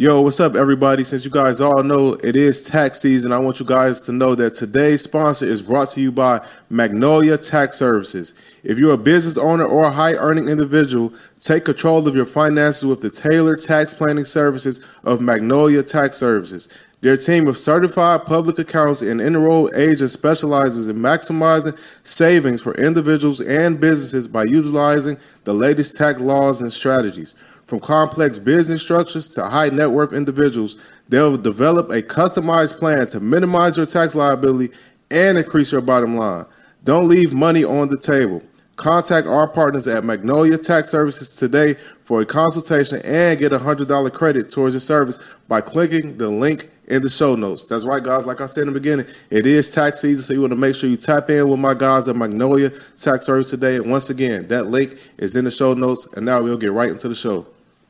Yo, what's up, everybody? Since you guys all know it is tax season, I want you guys to know that today's sponsor is brought to you by Magnolia Tax Services. If you're a business owner or a high earning individual, take control of your finances with the tailored tax planning services of Magnolia Tax Services. Their team of certified public accountants and enrolled agents specializes in maximizing savings for individuals and businesses by utilizing the latest tax laws and strategies. From complex business structures to high net worth individuals, they'll develop a customized plan to minimize your tax liability and increase your bottom line. Don't leave money on the table. Contact our partners at Magnolia Tax Services today for a consultation and get a $100 credit towards your service by clicking the link in the show notes. That's right, guys. Like I said in the beginning, it is tax season, so you want to make sure you tap in with my guys at Magnolia Tax Service today. And once again, that link is in the show notes. And now we'll get right into the show.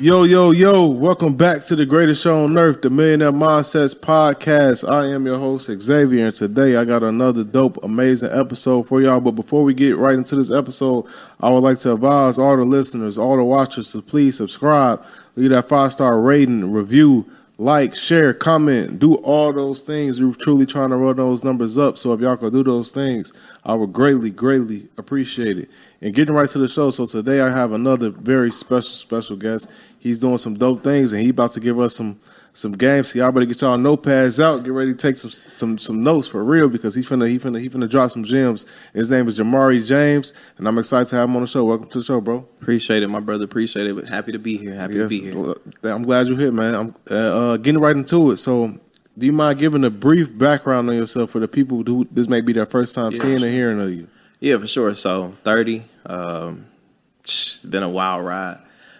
Yo, yo, yo, welcome back to the greatest show on earth, the Millionaire Mindsets Podcast. I am your host, Xavier, and today I got another dope, amazing episode for y'all. But before we get right into this episode, I would like to advise all the listeners, all the watchers to please subscribe, leave that five star rating, review, like, share, comment, do all those things. We're truly trying to run those numbers up. So if y'all could do those things, I would greatly, greatly appreciate it. And getting right to the show. So today I have another very special, special guest. He's doing some dope things, and he about to give us some some games. So y'all better get y'all notepads out. Get ready to take some some some notes for real because he's finna he finna he finna drop some gems. His name is Jamaree James, and I'm excited to have him on the show. Welcome to the show, bro. Appreciate it, my brother. Appreciate it. But happy to be here. Happy Yes, to be here. I'm glad you're here, man. I'm uh, uh, getting right into it. So, do you mind giving a brief background on yourself for the people who this may be their first time Yeah, seeing and hearing of you? Yeah, for sure. So thirty. Um, it's been a wild ride.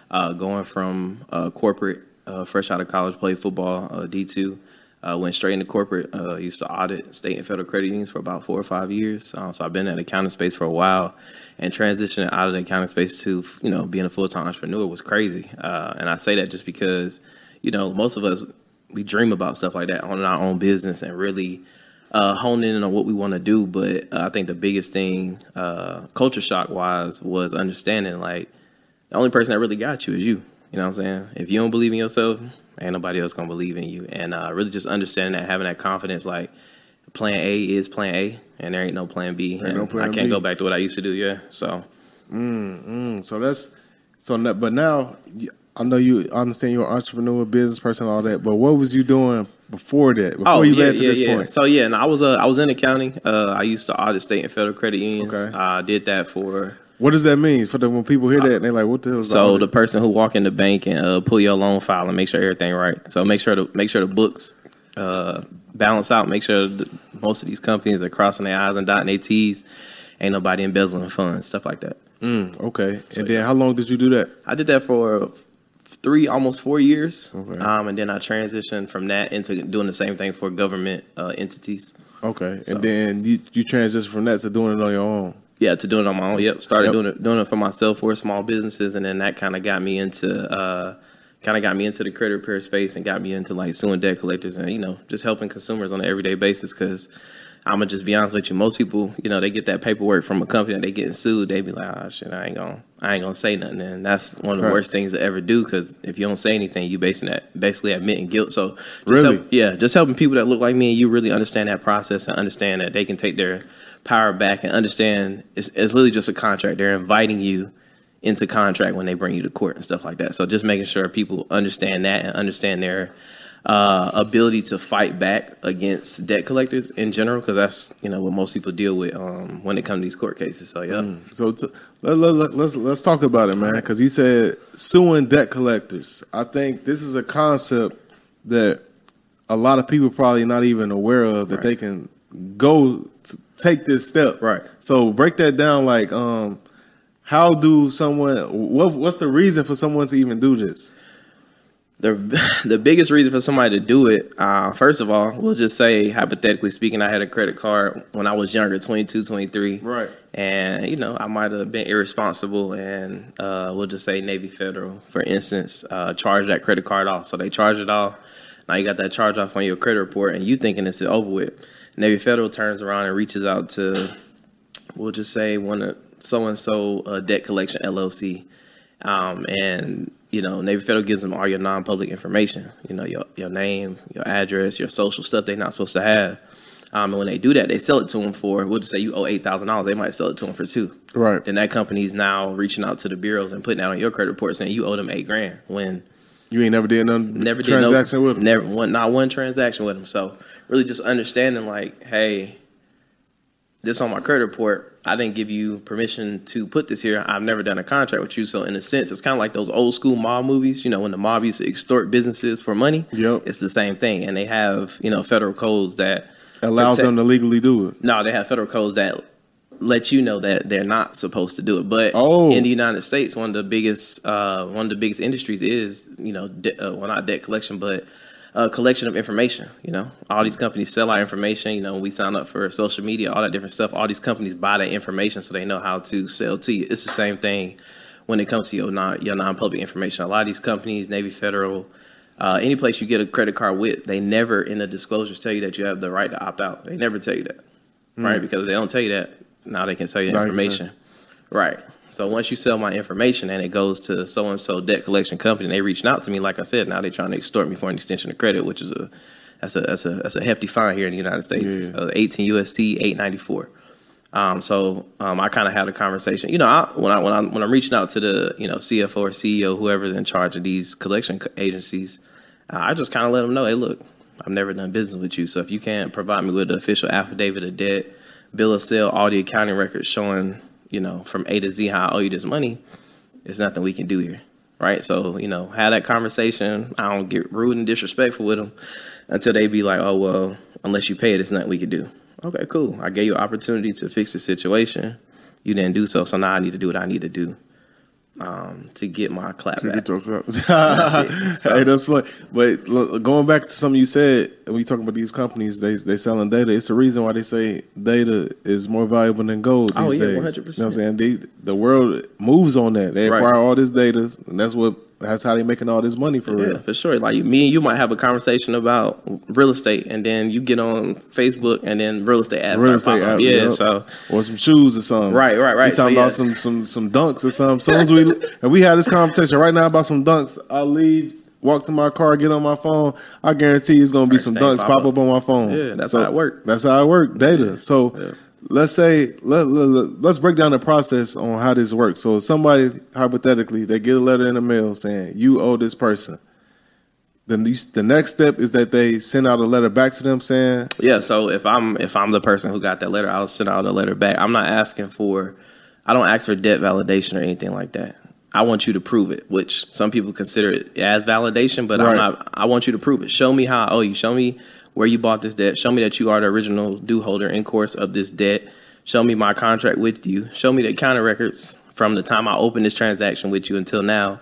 Uh, going from uh, corporate, uh, fresh out of college, played football, uh, D two. Uh, went straight into corporate. Uh, used to audit state and federal credit unions for about four or five years. Uh, so I've been in the accounting space for a while, and transitioning out of the accounting space to you know being a full time entrepreneur was crazy. Uh, and I say that just because you know most of us we dream about stuff like that owning our own business and really uh, hone in on what we want to do. But uh, I think the biggest thing, uh, culture shock wise, was understanding like the only person that really got you is you. You know what I'm saying? If you don't believe in yourself, ain't nobody else gonna believe in you. And uh, really just understanding that, having that confidence, like plan A is plan A, and there ain't no plan B. Ain't no plan I can't B. go back to what I used to do. Yeah, so. Mm, so that's so. But now I know you I understand you're an entrepreneur, business person, all that. But what was you doing before that? Before you led to this point? So yeah, and I was uh, I was in accounting. Uh, I used to audit state and federal credit unions. Okay. I did that for What does that mean for the when people hear that and they're like, "What the hell?" Is So the person who walk in the bank and uh, pull your loan file and make sure everything right. So make sure to make sure the books uh, balance out. Make sure the, most of these companies are crossing their I's and dotting their T's. Ain't nobody embezzling funds, stuff like that. Mm, okay. and then how long did you do that? I did that for three, almost four years, Okay. um, and then I transitioned from that into doing the same thing for government uh, entities. Okay, So- and then you you transitioned from that to doing it on your own. Yeah, to doing it on my own. Yep, started Yep. doing it doing it for myself for small businesses, and then that kind of got me into uh, kind of got me into the credit repair space and got me into like suing debt collectors and you know just helping consumers on an everyday basis because. I'm gonna just be honest with you. Most people, you know, they get that paperwork from a company and they getting sued. They be like, "Oh shit, I ain't gonna, I ain't gonna say nothing." And that's one of the Correct. worst things to ever do because if you don't say anything, you basing that basically admitting guilt. So, Really? help- yeah, just helping people that look like me and you really understand that process and understand that they can take their power back and understand it's, it's literally just a contract. They're inviting you into contract when they bring you to court and stuff like that. So just making sure people understand that and understand their uh, ability to fight back against debt collectors in general, because that's you know what most people deal with um, when it comes to these court cases. So yeah, So t- let, let, let, let's let's talk about it, man. Because he said suing debt collectors. I think this is a concept that a lot of people probably not even aware of that they can go take this step. Right. So break that down. Like, um, how do someone? What what's the reason for someone to even do this? the the biggest reason for somebody to do it, uh, first of all, we'll just say hypothetically speaking, I had a credit card when I was younger, 22, 23. Right. And, you know, I might have been irresponsible and uh, we'll just say Navy Federal, for instance, uh, charged that credit card off. So they charge it off. Now you got that charge off on your credit report and you thinking it's over with. Navy Federal turns around and reaches out to, we'll just say, one of so and so debt collection LLC. Um, and you know, Navy Federal gives them all your non-public information. You know, your your name, your address, your social stuff they're not supposed to have. Um, and when they do that, they sell it to them for. We'll just say you owe eight thousand dollars. They might sell it to them for two. Right. Then that company is now reaching out to the bureaus and putting that on your credit report saying you owe them eight grand when You ain't never did none never transaction did no, with them. Never one, not one transaction with them. So really, just understanding like, hey, this on my credit report. I didn't give you permission to put this here. I've never done a contract with you. So in a sense, it's kind of like those old school mob movies. You know, when the mob used to extort businesses for money. Yep. It's the same thing, and they have you know federal codes that Allows protect- them to legally do it. no, they have federal codes that let you know that they're not supposed to do it. But Oh. in the United States, one of the biggest uh, one of the biggest industries is you know de- uh, well not debt collection, but uh, collection of information. You know, all these companies sell our information. You know, we sign up for social media, all that different stuff. All these companies buy that information so they know how to sell to you. It's the same thing when it comes to your non your non public information. A lot of these companies, Navy Federal. Uh, any place you get a credit card with, they never in the disclosures tell you that you have the right to opt out. They never tell you that, right? Because if they don't tell you that, now they can sell you information, right? So once you sell my information and it goes to so and so debt collection company, and they reached out to me, like I said, now they're trying to extort me for an extension of credit, which is a that's a that's a that's a hefty fine here in the United States. Yeah. Uh, 18 USC 894. Um, so um, I kind of had a conversation. You know, I, when I when I when I'm reaching out to the you know CFO or CEO, whoever's in charge of these collection agencies, uh, I just kind of let them know, hey, look, I've never done business with you, so if you can't provide me with the official affidavit of debt, bill of sale, all the accounting records showing you know from A to Z how I owe you this money, there's nothing we can do here, right? So you know, have that conversation. I don't get rude and disrespectful with them until they be like, oh well, unless you pay it, there's nothing we can do. Okay, cool. I gave you an opportunity to fix the situation. You didn't do so, so now I need to do what I need to do um, to get my clap back. Get your cup. it. So- hey, that's what. But look, going back to something you said, when you talking about these companies, they they selling data. It's the reason why they say data is more valuable than gold Oh, yeah, 100%. You know what I'm saying? They, the world moves on that. They Right. acquire all this data, and that's what that's how they making all this money for Yeah, real. for sure. Like me and you might have a conversation about real estate, and then you get on Facebook, and then real estate ads. Real estate, up. yeah. yep. So or some shoes or something. Right, right, right. We talking So, yeah. about some some some dunks or something. As soon as we and we had this conversation right now about some dunks, I leave, walk to my car, get on my phone. I guarantee it's gonna be First some dunks pop up. up on my phone. Yeah, that's how it work. That's how it work. Data. So Yeah. Let's say let, let let's break down the process on how this works. So somebody hypothetically they get a letter in the mail saying you owe this person. Then you, the next step is that they send out a letter back to them saying yeah. So if I'm if I'm the person who got that letter, I'll send out a letter back. I'm not asking for. I don't ask for debt validation or anything like that. I want you to prove it, which some people consider it as validation, but Right. I'm not. I want you to prove it. Show me how I owe you. Show me where you bought this debt. Show me that you are the original due holder in course of this debt. Show me my contract with you. Show me the counter records from the time I opened this transaction with you until now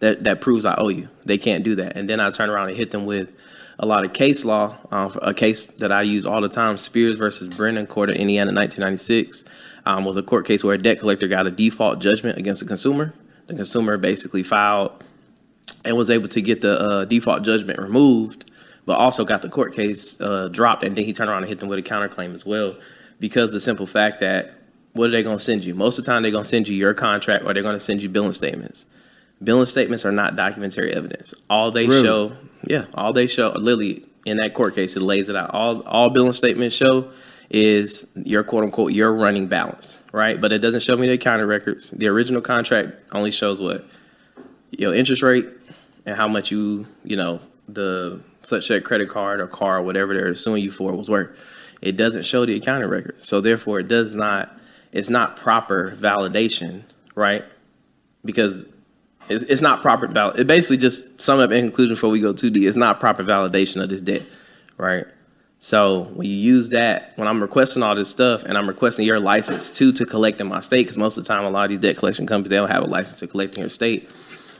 that, that proves I owe you. They can't do that. And then I turn around and hit them with a lot of case law. Um, a case that I use all the time, Spears versus Brennan, Court of Indiana, 1996, um, was a court case where a debt collector got a default judgment against a consumer. The consumer basically filed and was able to get the uh, default judgment removed, but also got the court case uh, dropped. And then he turned around and hit them with a counterclaim as well, because the simple fact that what are they going to send you? Most of the time, they're going to send you your contract or they're going to send you billing statements. Billing statements are not documentary evidence. All they Really? show, yeah, all they show, Lily, in that court case, it lays it out. All all billing statements show is your quote unquote your running balance, right? But it doesn't show me the accounting records. The original contract only shows what your interest rate and how much you, you know, the such a credit card or car or whatever they're suing you for was worth. It doesn't show the accounting records. So therefore it does not it's not proper validation, right? Because it's, it's not proper val it basically just sum up in conclusion before we go too deep, it's not proper validation of this debt, right? So when you use that, when I'm requesting all this stuff and I'm requesting your license too to collect in my state, because most of the time a lot of these debt collection companies they don't have a license to collect in your state.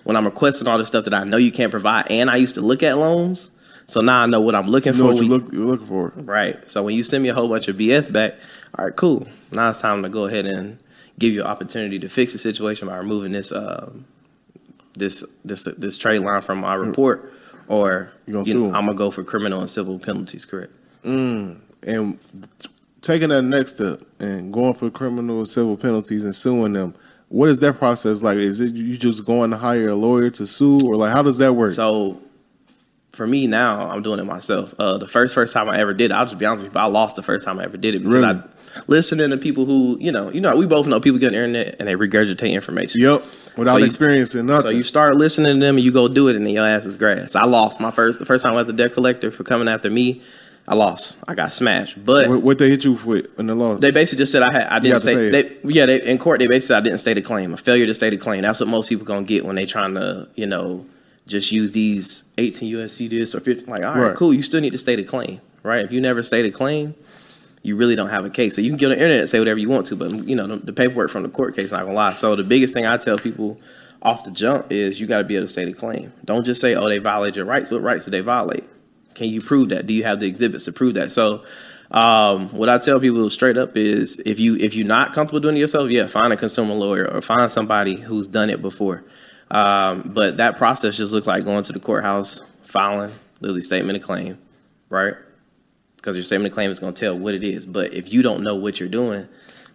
when I'm requesting all the stuff that I know you can't provide, and I used to look at loans, so now I know what I'm looking You know for. what you look, you're looking for. Right. So when you send me a whole bunch of BS back, all right, cool. Now it's time to go ahead and give you an opportunity to fix the situation by removing this um, this this this trade line from my report, or gonna you know. I'm gonna go for criminal and civil penalties. Correct. And taking that next step and going for criminal and civil penalties and suing them, what is that process like? Is it you just going to hire a lawyer to sue, or like how does that work? So for me now, I'm doing it myself. Uh, the first first time I ever did it, I'll just be honest with you, I lost the first time I ever did it because Really? I listening to people who you know you know we both know people get on the internet and they regurgitate information. yep, without So you- experiencing nothing. So you start listening to them and you go do it and then your ass is grass. I lost my first the first time I went to debt collector for coming after me. I lost. I got smashed. But what, what they hit you with in the law? they basically just said I had I didn't say they yeah they, in court they basically said I didn't state a claim a failure to state a claim that's what most people gonna get when they trying to you know just use these 18 USC this or 50 like all right, Right. cool you still need to state a claim right if you never state a claim you really don't have a case so you can get on the internet and say whatever you want to but you know the, the paperwork from the court case not gonna lie so the biggest thing I tell people off the jump is you got to be able to state a claim don't just say oh they violated your rights what rights did they violate can you prove that? Do you have the exhibits to prove that? So, um, what I tell people straight up is, if you if you're not comfortable doing it yourself, yeah, find a consumer lawyer or find somebody who's done it before. Um, but that process just looks like going to the courthouse, filing literally statement of claim, right? Because your statement of claim is going to tell what it is. But if you don't know what you're doing,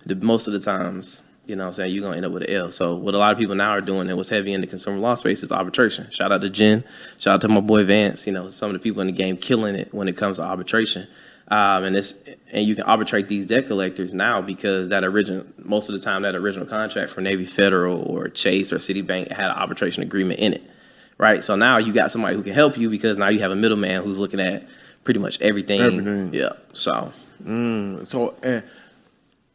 the, most of the times, you know what I'm saying, you're going to end up with an L. So what a lot of people now are doing and what's heavy in the consumer law space is arbitration. Shout out to Jen. Shout out to my boy Vance. You know, some of the people in the game killing it when it comes to arbitration. Um, and it's and you can arbitrate these debt collectors now because that original most of the time that original contract for Navy Federal or Chase or Citibank had an arbitration agreement in it, right? So now you got somebody who can help you because now you have a middleman who's looking at pretty much everything. Everything. Yeah. So So, and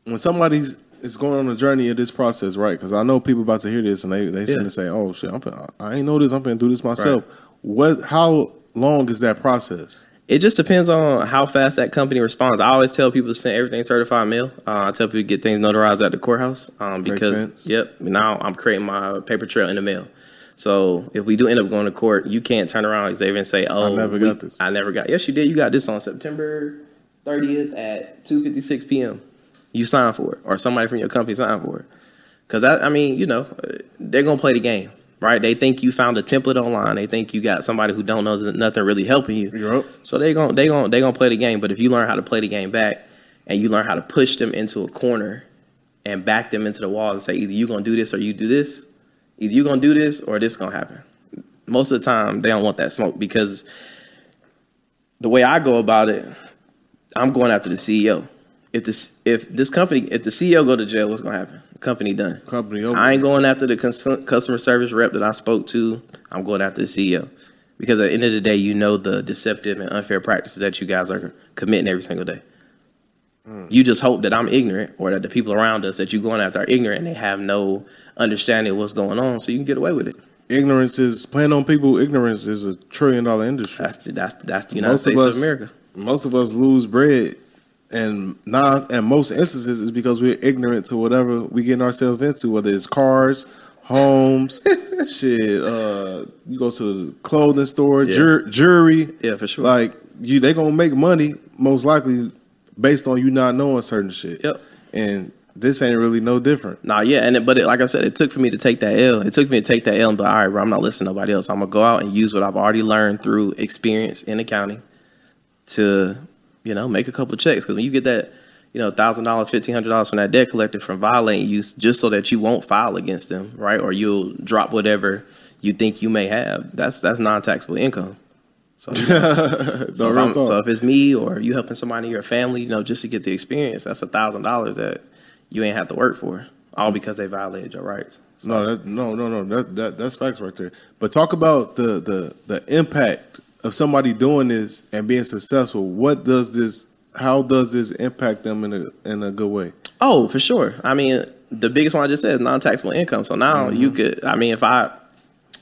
when somebody's is going on a journey of this process, right? Because I know people about to hear this and they they Yeah. finna say, "Oh shit, I'm finna, I ain't know this. I'm finna do this myself." What? How long is that process? It just depends on how fast that company responds. I always tell people to send everything certified mail. Uh, I tell people to get things notarized at the courthouse um, Makes because sense. yep. Now I'm creating my paper trail in the mail. So if we do end up going to court, you can't turn around Xavier and say, "Oh, I never we- got this." I never got." Yes, you did. You got this on September 30th at 2:56 p.m. You signed for it, or somebody from your company signed for it. Because I, I mean, you know, they're gonna play the game, right? They think you found a template online. They think you got somebody who don't know nothing really helping you. Yup. So they gon' they gon' they gonna play the game. But if you learn how to play the game back, and you learn how to push them into a corner, and back them into the wall and say either you're gonna do this or you do this, either you're gonna do this or this gonna happen. Most of the time they don't want that smoke because the way I go about it, I'm going after the CEO. If this if this company if the CEO go to jail, what's gonna happen? Company done. Company over. I ain't going after the cons- customer service rep that I spoke to. I'm going after the CEO because at the end of the day, you know the deceptive and unfair practices that you guys are committing every single day. Hmm. You just hope that I'm ignorant or that the people around us that you're going after are ignorant and they have no understanding of what's going on, so you can get away with it. Ignorance is playing on people. Ignorance is a trillion dollar industry. That's the, that's that's the United States of, America. most of us lose bread, and not in most instances is because we're ignorant to whatever we getting ourselves into, whether it's cars, homes, shit. Uh, you go to the clothing store, Yeah. jur- jury. Yeah, for sure. Like you, they gonna make money most likely based on you not knowing certain shit. Yep. And this ain't really no different. Nah, yeah, and it, but it, like I said, it took for me to take that L. It took me to take that L and be like, all right, bro, I'm not listening to nobody else. I'm gonna go out and use what I've already learned through experience in accounting to, you know, make a couple of checks. Because when you get that, you know, thousand dollars, fifteen hundred dollars from that debt collector from violating you, just so that you won't file against them, right, or you'll drop whatever you think you may have. That's that's non-taxable income. So, so, if real I'm- talk. so if it's me or you helping somebody in your family, you know, just to get the experience, that's a thousand dollars that you ain't have to work for, all mm. because they violated your rights. No, that, no, no, no. That, that that's facts right there. But talk about the the the impact of somebody doing this and being successful. What does this? How does this impact them in a in a good way? Oh, for sure. I mean, the biggest one I just said is non-taxable income. So now you could, I mean, if I,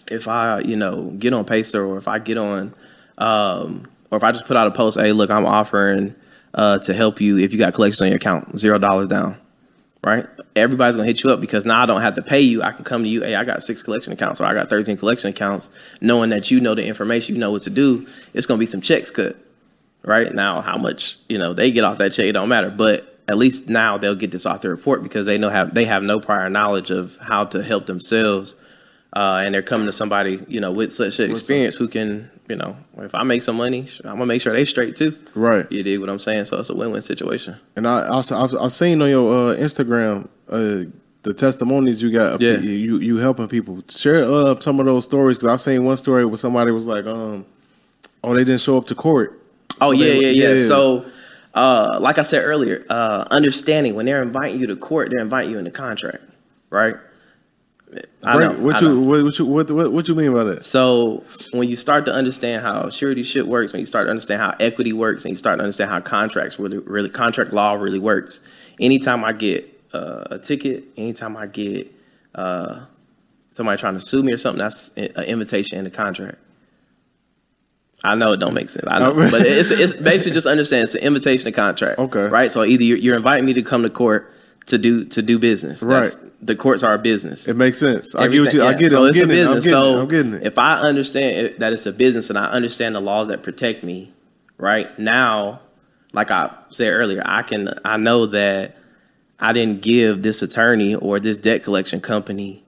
if I, you know, get on Pacer or if I get on, um, or if I just put out a post, hey, look, I'm offering uh, to help you if you got collections on your account, zero dollars down. Right? Everybody's gonna hit you up because now I don't have to pay you. I can come to you. Hey, I got six collection accounts or I got thirteen collection accounts. Knowing that you know the information, you know what to do. It's gonna be some checks cut, right? Now, how much you know they get off that check, it don't matter. But at least now they'll get this off report because they know have they have no prior knowledge of how to help themselves, uh, and they're coming to somebody you know with such an experience who can you know if I make some money, I'm gonna make sure they straight too. Right. You dig what I'm saying? So it's a win-win situation. And I also I've, I've seen on your uh, Instagram uh, the testimonies you got. Yeah. You you helping people share uh, some of those stories because I've seen one story where somebody was like, um, oh they didn't show up to court. Oh yeah, they- yeah, yeah, So, uh, like I said earlier, uh, understanding when they're inviting you to court, they're inviting you in the contract, right? I Break- know. what I you know. what, what you what, what what you mean by that? So when you start to understand how surety shit works, when you start to understand how equity works, and you start to understand how contracts really, really contract law really works. Anytime I get uh, a ticket, anytime I get uh, somebody trying to sue me or something, that's an invitation in the contract. I know it don't make sense. I know, but it's it's basically just understand it's an invitation to contract. Okay. right. So either you're, you're inviting me to come to court to do to do business. That's- Right. The courts are a business. It makes sense. I get what you. I Everything, get it. So I'm it's a getting it. I'm getting so it. It. if I understand it, that it's a business and I understand the laws that protect me, right now, like I said earlier, I can I know that I didn't give this attorney or this debt collection company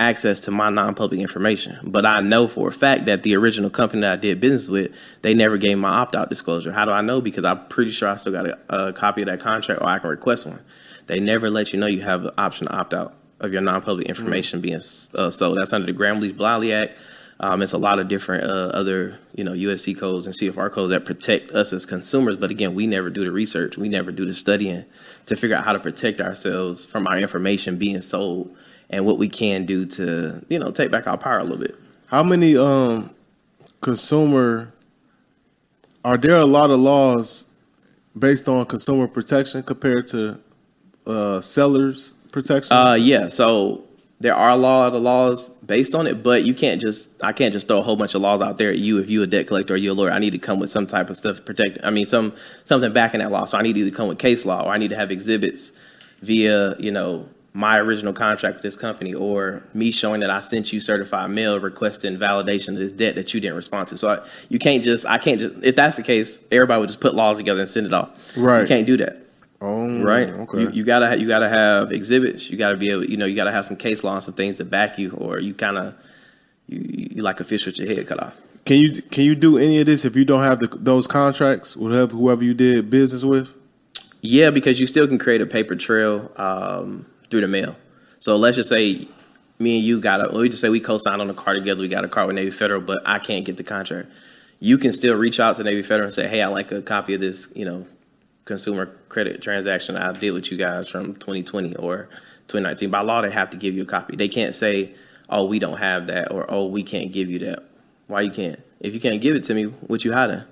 access to my non-public information, but I know for a fact that the original company that I did business with, they never gave my opt-out disclosure. How do I know? Because I'm pretty sure I still got a, a copy of that contract, or I can request one. They never let you know you have the option to opt out of your non-public information being uh, sold. That's under the Gramm Leach Bliley Act. Um, it's a lot of different uh, other, you know, USC codes and CFR codes that protect us as consumers. But again, we never do the research. We never do the studying to figure out how to protect ourselves from our information being sold and what we can do to, you know, take back our power a little bit. How many um consumer are there a lot of laws based on consumer protection compared to uh sellers protection? Uh, yeah. So there are a lot of laws based on it, but you can't just I can't just throw a whole bunch of laws out there at you if you're a debt collector or you're a lawyer. I need to come with some type of stuff to protect. I mean, some something backing that law. So I need to either come with case law or I need to have exhibits via you know my original contract with this company or me showing that I sent you certified mail requesting validation of this debt that you didn't respond to. So I, you can't just I can't just if that's the case, everybody would just put laws together and send it off. Right. You can't do that oh, right? Okay. You, you gotta you gotta have exhibits. You gotta be able, you know, you gotta have some case law and some things to back you, or you kind of you, you like a fish with your head cut off. can you can you do any of this if you don't have the, those contracts with whoever, you did business with? Yeah, because you still can create a paper trail um, through the mail. So let's just say me and you got a, well, we just say we co-signed on a car together. We got a car with Navy Federal, but I can't get the contract. You can still reach out to Navy Federal and say, "Hey, I like a copy of this, you know, consumer credit transaction I did with you guys from 2020 or 2019." By law, they have to give you a copy. They can't say, "Oh, we don't have that," or "Oh, we can't give you that." Why you can't? If you can't give it to me, what you hiding?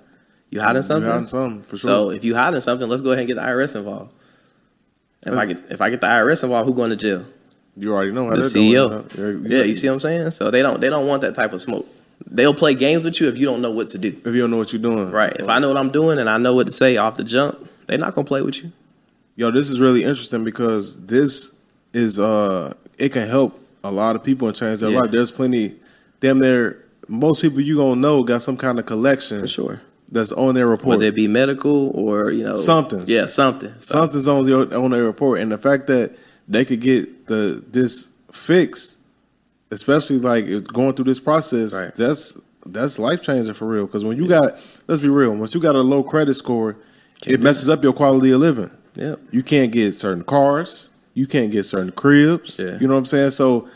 You hiding something? You hiding something for sure. So if you hiding something, let's go ahead and get the IRS involved. If I get if I get the IRS involved, who going to jail? you already know how The CEO. doing. Yeah, you see what I'm saying? So they don't they don't want that type of smoke. They'll play games with you if you don't know what to do. if you don't know what you're doing. Right. If I know what I'm doing and I know what to say off the jump, they're not gonna play with you. Yo, this is really interesting because this is uh it can help a lot of people and change their Yeah. life. There's plenty damn there most people you gonna know got some kind of collection For sure. that's on their report. Whether it be medical or, you know something. Yeah, something. Something's on your on their report. And the fact that they could get the this fixed, especially like going through this process, Right. that's that's life changing for real. Because when you got let's be real, once you got a low credit score, it messes up your quality of living. Yep. You can't get certain cars. You can't get certain cribs. Yeah. You know what I'm saying? So,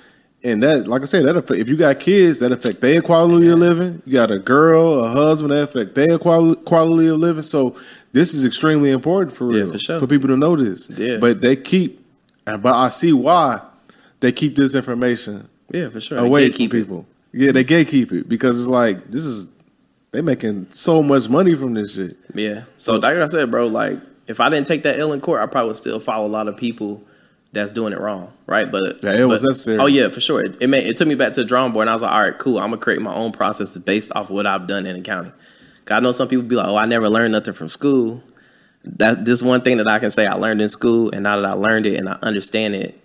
and that, like I said, that affect, if you got kids, that affect their quality of living. You got a girl, a husband, that affect their quality quality of living. So, this is extremely important for Yeah, real for sure. people to know this. Yeah. But they keep, and but I see why they keep this information Yeah, for sure. away from keep it. people. Yeah, they gatekeep it because it's like this is they making so much money from this shit. Yeah. So like I said, bro, like if I didn't take that L in court, I probably would still follow a lot of people that's doing it wrong, right? But Yeah, it was necessary. Oh yeah, for sure. It, it made it took me back to the drawing board, and I was like, all right, cool. I'm gonna create my own processes based off of what I've done in accounting. I know some people be like, oh, I never learned nothing from school. that this one thing that I can say I learned in school, and now that I learned it and I understand it,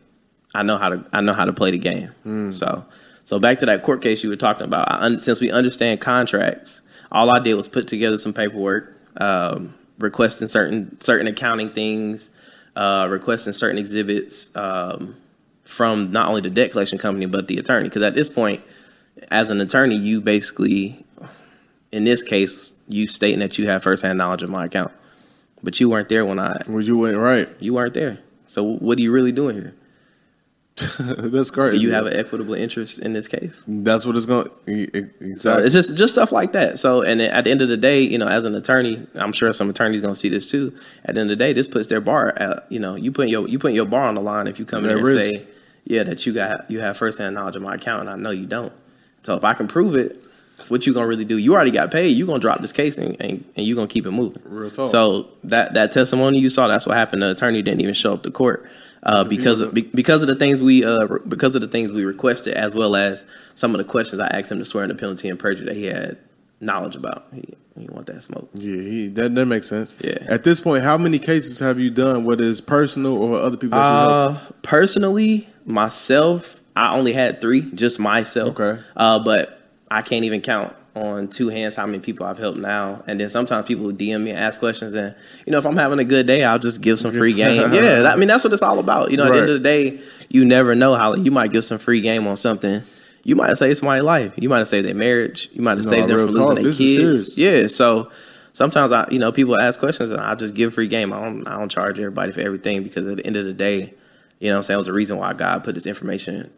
I know how to I know how to play the game. Mm. So so back to that court case you were talking about. I, since we understand contracts, all I did was put together some paperwork, um, requesting certain certain accounting things, uh, requesting certain exhibits um, from not only the debt collection company but the attorney. Because at this point, as an attorney, you basically, in this case, you stating that you have firsthand knowledge of my account, but you weren't there when I Well, you weren't right. you weren't there. So what are you really doing here? That's great. Do you have an equitable interest in this case? That's what it's going. e- e- So Exactly. it's just just stuff like that. So and at the end of the day, you know, as an attorney, I'm sure some attorneys gonna see this too. At the end of the day, this puts their bar at you know, you put your you put your bar on the line if you come in and risk. say, yeah, that you got you have firsthand knowledge of my account, and I know you don't. So if I can prove it, what you gonna really do? You already got paid. You gonna drop this case and and, and you gonna keep it moving. Real talk. So that that testimony you saw, that's what happened. The attorney didn't even show up to court. Uh, because of be, because of the things we uh, re- because of the things we requested, as well as some of the questions I asked him to swear in the penalty and perjury that he had knowledge about. He, he want that smoke. Yeah, he, that that makes sense. Yeah. At this point, how many cases have you done, whether it's personal or other people? Uh, personally, myself, I only had three, just myself. Okay. Uh, but I can't even count on two hands how many people I've helped now. And then sometimes people DM me and ask questions, and you know, if I'm having a good day, I'll just give some free game. Yeah, I mean that's what it's all about. You know, at the end of the day, you never know how you might give some free game on something. You might have saved somebody's life. You might have saved their marriage. You might have No, saved them from losing their kids. Yeah, so sometimes I, you know, people ask questions and I just give free game. I don't, I don't charge everybody for everything because at the end of the day, you know, what I'm saying, it was a reason why God put this information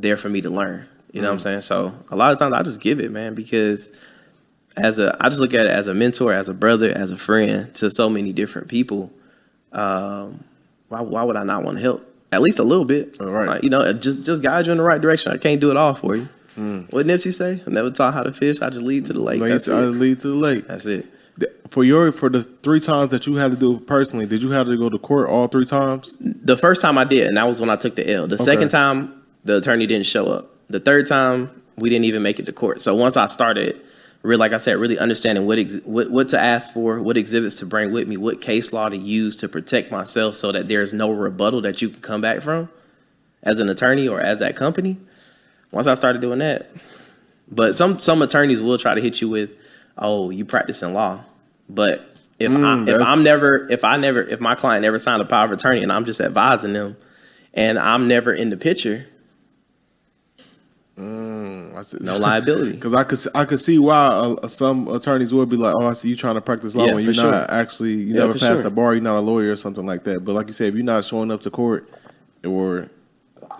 there for me to learn. You know what I'm saying? So a lot of times I just give it, man, because as a, I just look at it as a mentor, as a brother, as a friend to so many different people. Um, why, why would I not want to help? At least a little bit, All right. Like, you know, just just guide you in the right direction. I can't do it all for you. Mm. What Nipsey say? I never taught how to fish. I just lead to the lake. Lead That's uh, it. lead to the lake. That's it. For your for the three times that you had to do it personally, did you have to go to court all three times? The first time I did, and that was when I took the L. The second time, the attorney didn't show up. The third time, we didn't even make it to court. So once I started, really, like I said, really understanding what, ex- what what to ask for, what exhibits to bring with me, what case law to use to protect myself, so that there's no rebuttal that you can come back from, as an attorney or as that company. Once I started doing that, but some some attorneys will try to hit you with, "Oh, you practicing law," but if Mm, I if I'm never if I never if my client never signed a power of attorney and I'm just advising them, and I'm never in the picture, no liability. Because I could I could see why uh, some attorneys would be like, "Oh, I see you trying to practice law Yeah, when you're not actually you Yeah, never passed sure. the bar, you're not a lawyer or something like that." But like you said, if you're not showing up to court or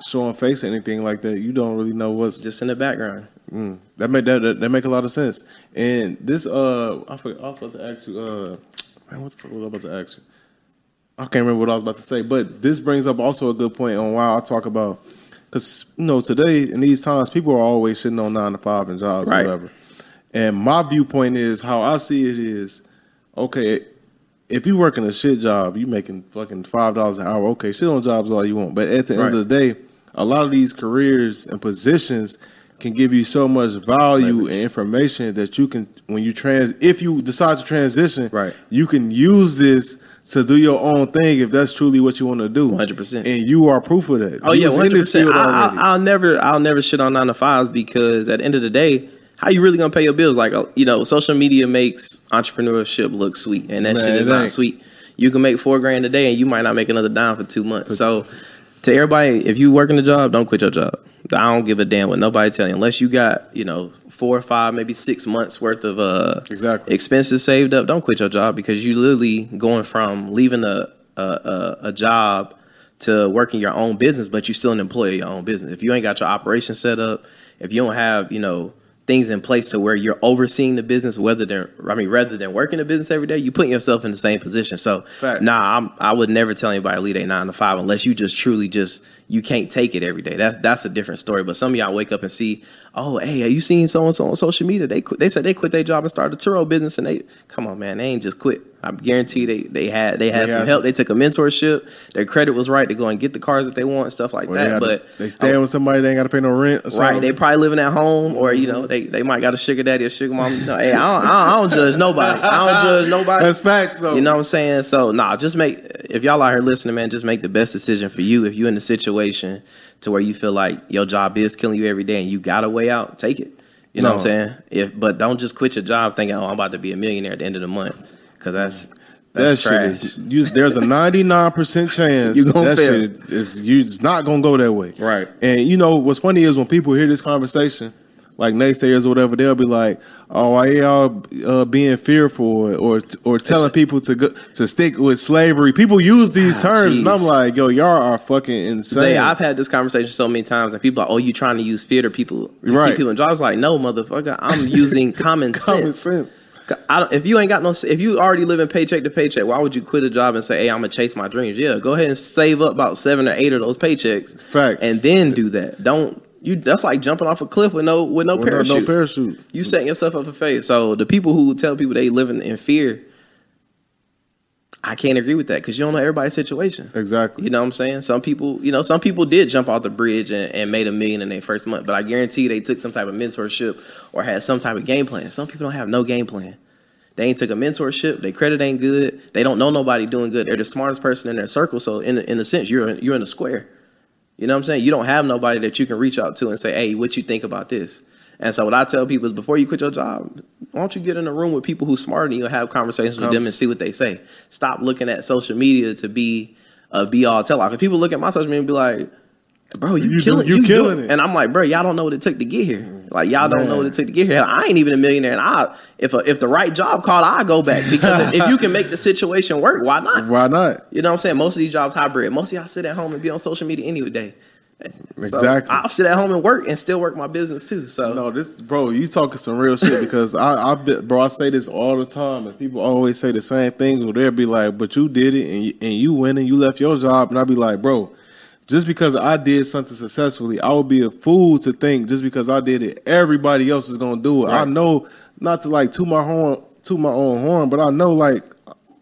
showing face or anything like that, you don't really know what's just in the background. Mm, that make that, that that make a lot of sense. And this uh, I forgot, I was supposed to ask you uh, man, what the fuck was I about to ask you? I can't remember what I was about to say, but this brings up also a good point on why I talk about because you know today in these times people are always sitting on nine to five and jobs Right. or whatever. And my viewpoint is how I see it is okay. If you're working a shit job, you making fucking five dollars an hour. Okay, shit on jobs all you want, but at the end of the day, a lot of these careers and positions can give you so much value and information that you can when you trans if you decide to transition, Right. you can use this to do your own thing if that's truly what you want to do. 100%. And you are proof of that. Oh You yeah, was hundred this field percent. I'll never, I'll never shit on nine to fives because at the end of the day, how you really gonna pay your bills? Like uh, you know, social media makes entrepreneurship look sweet, and that Man, shit is not ain't. sweet. You can make four grand a day, and you might not make another dime for two months. So, to everybody, if you working a job, don't quit your job. I don't give a damn what nobody tell you, unless you got you know four or five, maybe six months worth of uh Exactly. expenses saved up. Don't quit your job because you literally going from leaving a a, a, a job to working your own business, but you're still an employee of your own business. If you ain't got your operation set up, if you don't have you know things in place to where you're overseeing the business, whether than I mean rather than working the business every day, you putting yourself in the same position. So Facts. nah, I'm, I would never tell anybody to leave a nine to five unless you just truly just you can't take it every day. That's that's a different story. But some of y'all wake up and see, oh, hey, have you seen so and so on social media? They quit, they said they quit their job and started a Turo business, and they come on, man, they ain't just quit. I guarantee they they had they had They some help. some- They took a mentorship. Their credit was right to go and get the cars that they want and stuff like they, that. gotta- But they staying with somebody they ain't got to pay no rent. Or Right, they probably living at home, or you know, mm-hmm. they, they might got a sugar daddy or sugar mom. No, hey, I don't, I don't, I don't judge nobody. I don't judge nobody. That's facts though. You know what I'm saying? So, nah, just make if y'all out here listening, man, just make the best decision for you. If you're in the situation to where you feel like your job is killing you every day and you got a way out, take it. You know what I'm saying? If but don't just quit your job thinking, oh, I'm about to be a millionaire at the end of the month, because that's that that's shit trash. is. You, there's a 99 percent chance You that fail. shit is you. It's not gonna go that way. Right. And you know what's funny is when people hear this conversation, like naysayers or whatever, they'll be like, "Oh, why y'all uh, being fearful or or, or telling people to go, to stick with slavery?" People use these Ah, terms, and I'm like, "Yo, y'all are fucking insane." Say, I've had this conversation so many times, and people are, oh, you trying to use fear to people to Right. keep people in jobs? Like, no, motherfucker, I'm using common sense. Common sense. I don't, if you ain't got no, if you already living paycheck to paycheck, why would you quit a job and say, "Hey, I'm gonna chase my dreams"? Yeah, go ahead and save up about seven or eight of those paychecks, Facts. and then do that. Don't you? That's like jumping off a cliff with no with no With parachute. no parachute. You setting yourself up for failure. So the people who tell people they living in fear, I can't agree with that because you don't know everybody's situation. Exactly. You know what I'm saying? Some people, you know, some people did jump off the bridge and, and made a million in their first month, but I guarantee they took some type of mentorship or had some type of game plan. Some people don't have no game plan. They ain't took a mentorship. Their credit ain't good. They don't know nobody doing good. They're the smartest person in their circle. So in in a sense, you're in, you're in a square. You know what I'm saying? You don't have nobody that you can reach out to and say, "Hey, what you think about this?" And so what I tell people is, before you quit your job, why don't you get in a room with people who smarter than you and have conversations with them and see what they say. Stop looking at social media to be a be all tell all. Because people look at my social media and be like, "Bro, you, You do- killing, you you, killing doing-" it. And I'm like, "Bro, y'all don't know what it took to get here. Like y'all don't Man. know what it took to get here. I ain't even a millionaire. And I, if a, if the right job called, I go back because if, if you can make the situation work, why not? Why not? You know what I'm saying? Most of these jobs hybrid. Most of y'all sit at home and be on social media any day. So Exactly. I'll sit at home and work and still work my business too. So No, this bro, you talking some real shit because I, I, bro, I say this all the time, and people always say the same thing. They'll be like, "But you did it, and you, and you win, and you left your job," and I'll be like, "Bro, just because I did something successfully, I would be a fool to think just because I did it, everybody else is gonna do it. I know not to like to my horn, to my own horn, but I know like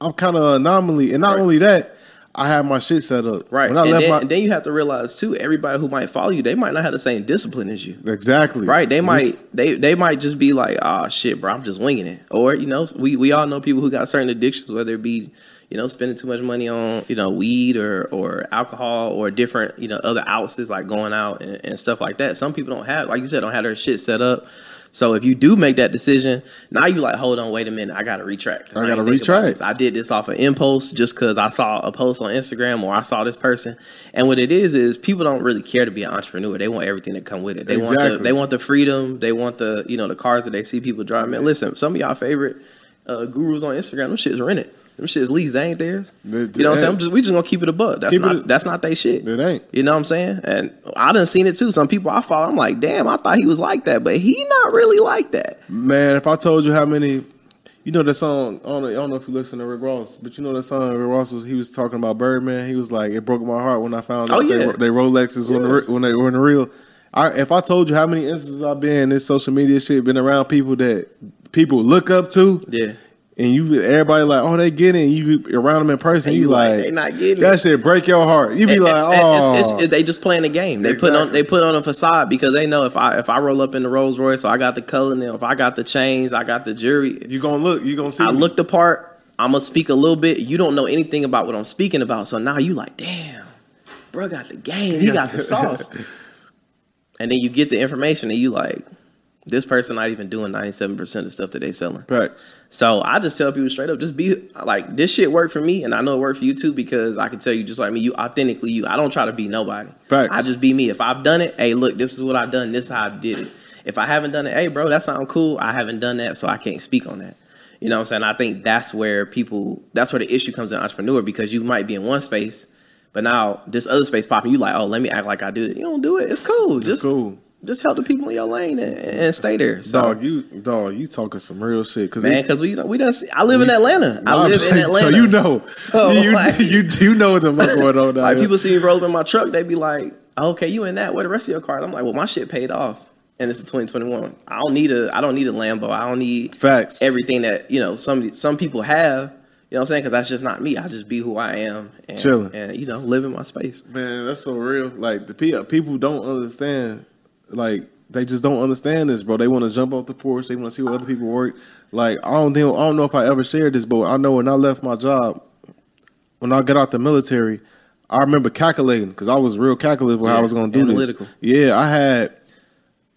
I'm kind of an anomaly, and not Right. only that, I have my shit set up. right. When I and, left then, my and then you have to realize too, everybody who might follow you, they might not have the same discipline as you. exactly Right. They might they they might just be like, oh shit, bro, I'm just winging it. Or, you know, we, we all know people who got certain addictions, whether it be, you know, spending too much money on, you know, weed or or alcohol or different, you know, other outlets like going out and, and stuff like that. Some people don't have, like you said, don't have their shit set up. So if you do make that decision, now you like, hold on, wait a minute, I gotta retract. I gotta think about retract. I did this off of impulse just because I saw a post on Instagram or I saw this person. And what it is is people don't really care to be an entrepreneur. They want everything that come with it. They want the they want the freedom. They want the you know the cars that they see people driving. Man, listen, some of y'all favorite uh, gurus on Instagram, them shit's rented. Them shit's leased. They ain't theirs. They- you know what I'm saying? I'm just we just gonna keep it a buck. That's Keep it not a- that's not they shit. It ain't. You know what I'm saying? And I done seen it too. Some people I follow, I'm like, damn, I thought he was like that, but he not really like that. Man, if I told you how many, you know that song. I don't know, I don't know if you listen to Rick Ross, but you know that song. Rick Ross was he was talking about Birdman. He was like, it broke my heart when I found Oh, out yeah. they, they Rolexes when, the, when they were in the real. I, if I told you how many instances I've been in this social media shit, been around people that people look up to, Yeah. And you everybody like, oh, they get it. You around them in person, you, you like, they not getting that it. shit break your heart. You be And- like, and- oh, it's, it's, oh. they just playing the game. They put on they put on a facade because they know if I if I roll up in the Rolls Royce, so I got the color in there. If I got the chains, I got the jewelry. you gonna look, you gonna see. I me. looked the part. I'm gonna speak a little bit. You don't know anything about what I'm speaking about, so now you like, damn, bro, got the game. He got the sauce. And then you get the information, and you like, this person not even doing 97 percent of the stuff that they selling. Facts. So I just tell people straight up, just be like this shit worked for me, and I know it worked for you too because I can tell you just like me, you authentically you. I don't try to be nobody. Facts. I just be me. If I've done it, hey, look, this is what I've done. This is how I did it. If I haven't done it, hey, bro, that sounds cool. I haven't done that, so I can't speak on that. You know what I'm saying? I think that's where people, that's where the issue comes in entrepreneur because you might be in one space, but now this other space popping, you like, oh, let me act like I do it. You don't do it. It's cool. Just cool. Just help the people in your lane and, and stay there. So, Dog, you dog, you talking some real shit. Cause man, because we we done. See, I live in we- Atlanta. I live in Atlanta. So you know, So, you, like- you you know what the fuck going on. Like here. people see me roll up in my truck, they be like, oh, "Okay, you in that? Where the rest of your cars?" I'm like, "Well, my shit paid off, and it's a 2021. I don't need a I don't need a Lambo. I don't need facts. everything that you know some some people have. You know what I'm saying? Because that's just not me. I just be who I am and, Chilling. and you know live in my space. Man, that's so real. Like the pe- people don't understand. Like they just don't understand this, bro. They want to jump off the porch. They want to see what other people work. Like I don't think I don't know if I ever shared this, but I know when I left my job, when I got out the military, I remember calculating because I was real calculative with how I was going to do this. Yeah, I had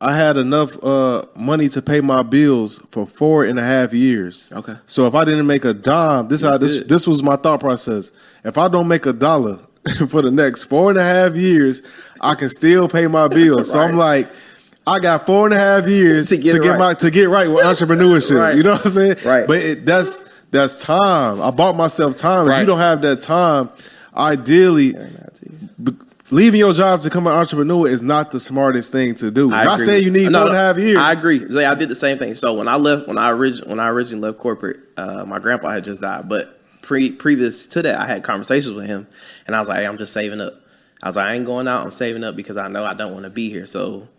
I had enough uh, money to pay my bills for four and a half years. Okay. So if I didn't make a dime, this how this this was my thought process. If I don't make a dollar for the next four and a half years, I can still pay my bills. So I'm like, I got four and a half years To to get get, right. my to get right with entrepreneurship. Right. You know what I'm saying? Right. But it, that's that's time. I bought myself time. If you don't have that time, ideally, leaving your job to become an entrepreneur is not the smartest thing to do. I not saying you need No, four and a half years. I agree. Zay, I did the same thing. So when I left, when I origin, when I originally left corporate, uh, my grandpa had just died. But pre previous to that, I had conversations with him, and I was like, hey, I'm just saving up. I was like, I ain't going out. I'm saving up because I know I don't want to be here. So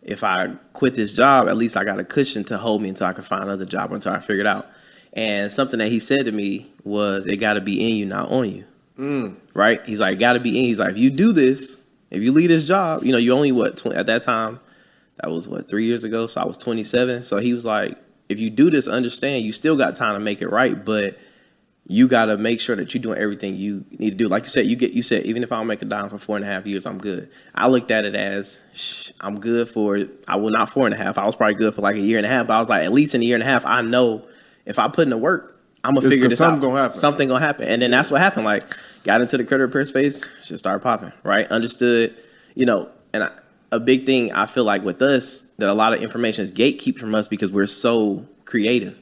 if I quit this job, at least I got a cushion to hold me until I can find another job until I figure it out. And something that he said to me was, "It got to be in you, not on you." Mm. Right? He's like, "Got to be in." He's like, "If you do this, if you leave this job, you know, you only what 20, at that time." That was what three years ago. So I was 27. So he was like, "If you do this, understand you still got time to make it right, but." You got to make sure that you're doing everything you need to do. Like you said, you get you said even if I don't make a dime for four and a half years, I'm good. I looked at it as shh, I'm good for I will not four and a half. I was probably good for like a year and a half, but I was like at least in a year and a half, I know if I put in the work, I'm gonna It's figure this something out. gonna happen. Something gonna happen, and then that's what happened. Like got into the credit repair space, just started popping. Right, understood. You know, and I, a big thing I feel like with us that a lot of information is gatekeep from us because we're so creative.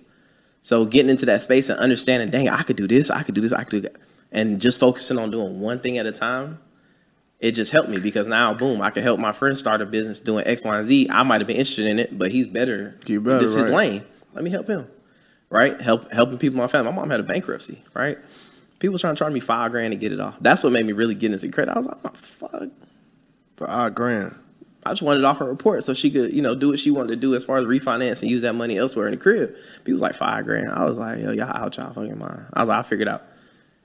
So getting into that space and understanding, dang, I could do this, I could do this, I could do that, and just focusing on doing one thing at a time, it just helped me because now, boom, I can help my friend start a business doing X, Y, and Z. I might have been interested in it, but he's better. He better, this is his lane. Let me help him. Right, help helping people in my family. My mom had a bankruptcy. Right, people trying to charge me five grand to get it off. That's what made me really get into credit. I was like, oh, fuck. Five grand. I just wanted it off her report so she could, you know, do what she wanted to do as far as refinance and use that money elsewhere in the crib. People was like five grand. I was like, yo, y'all out y'all fucking mind. I was like, I figured it out.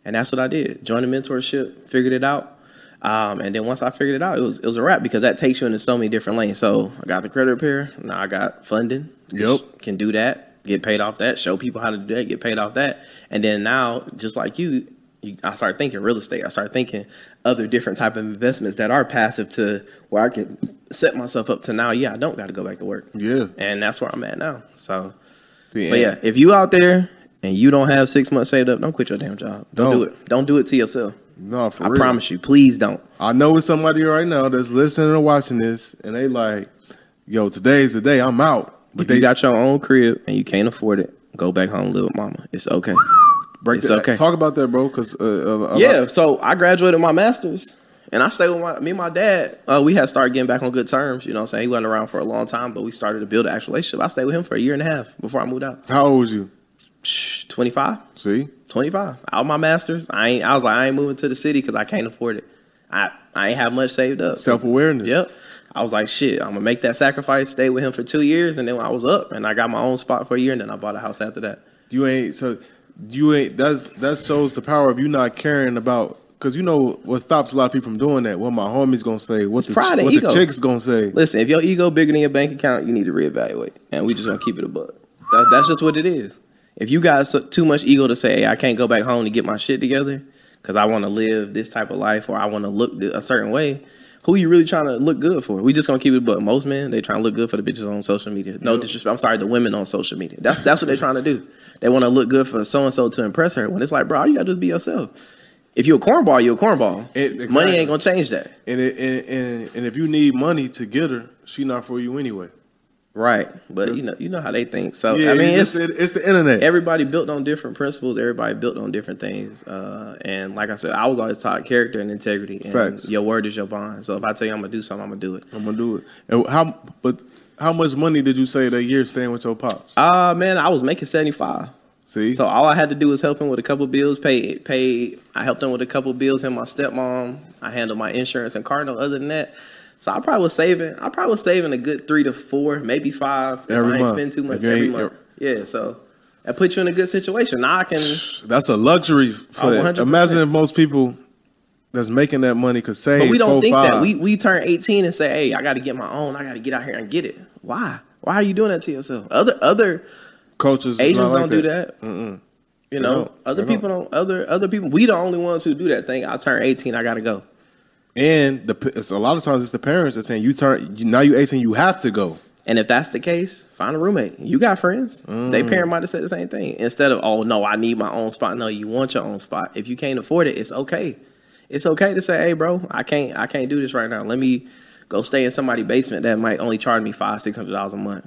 And that's what I did. Joined the mentorship, figured it out. Um, and then once I figured it out, it was it was a wrap because that takes you into so many different lanes. So I got the credit repair. Now I got funding. Yep. Can do that. Get paid off that. Show people how to do that. Get paid off that. And then now, just like you, you I started thinking real estate. I started thinking other different type of investments that are passive to where I can set myself up to now. Yeah, I don't got to go back to work. Yeah. And that's where I'm at now. So, See, but yeah, if you out there and you don't have six months saved up, don't quit your damn job. Don't, do Don't. it. Don't do it to yourself. no, for I real. promise you. Please don't. I know it's somebody right now that's listening or watching this, and they like, yo, today's the day. I'm out. But If they you got your own crib and you can't afford it, go back home live with mama. It's okay. Break it's that- okay. Talk about that, bro. Because uh, yeah, lot- so I graduated my master's and I stayed with my me and my dad. Uh, we had started getting back on good terms. You know what I'm saying? He wasn't around for a long time, but we started to build an actual relationship. I stayed with him for a year and a half before I moved out. how old was you? 25. See, 25. Out my masters. I ain't I was like, I ain't moving to the city because I can't afford it. I, I ain't have much saved up. self awareness. Yep. I was like, shit, I'm gonna make that sacrifice, stay with him for two years, and then I was up and I got my own spot for a year, and then I bought a house after that. You ain't so you ain't that's that shows the power of you not caring about because you know what stops a lot of people from doing that. What my homies gonna say? What the pride what ego. the chicks gonna say? Listen, if your ego bigger than your bank account, you need to reevaluate, and we just gonna keep it a buck. That, that's just what it is. If you got so, too much ego to say, "Hey, I can't go back home to get my shit together because I want to live this type of life or I want to look a certain way," who you really trying to look good for? We just gonna keep it But. Most men they trying to look good for the bitches on social media. No disrespect. I'm sorry, the women on social media. That's that's what they trying to do. They want to look good for so and so to impress her. When it's like, bro, all you gotta is be yourself. If you're a cornball, you're a cornball. It- Money ain't gonna change that. And, it, and and and if you need money to get her, she not for you anyway. Right, but you know, you know how they think. So Yeah, I mean, it's, it's, it's the internet. everybody built on different principles. Everybody built on different things. Uh, and like I said, I was always taught character and integrity. And Facts. your word is your bond. So if I tell you I'm gonna do something, I'm gonna do it. I'm gonna do it. And how? But how much money did you say that year staying with your pops? Uh man, I was making seventy five. See, So all I had to do was help him with a couple bills. Pay pay. I helped him with a couple bills. Him, my stepmom. I handled my insurance and car note. Other than that, so I probably was saving. I probably was saving a good three to four, maybe five. if Every I ain't month. spend too much If you every ain't- month. Yeah. So that puts you in a good situation. Now I can. that's a luxury. For Oh, that. 100%. Imagine if most people that's making that money could save. But we don't four, think five. that. We we turn 18 and say, "Hey, I got to get my own. I got to get out here and get it." Why? Why are you doing that to yourself? Other other coaches Asians don't do that. You know, don't. other They people don't. Other other people. We the only ones who do that thing. I turn 18. I got to go. And the it's a lot of times it's the parents that saying you turn now you 18 you have to go. And if that's the case, find a roommate. You got friends. Mm. They parent might have said the same thing. Instead of, oh no, I need my own spot. No, you want your own spot. If you can't afford it, it's okay. It's okay to say, hey, bro, I can't, I can't do this right now. Let me go stay in somebody's basement that might only charge me five, six hundred dollars a month.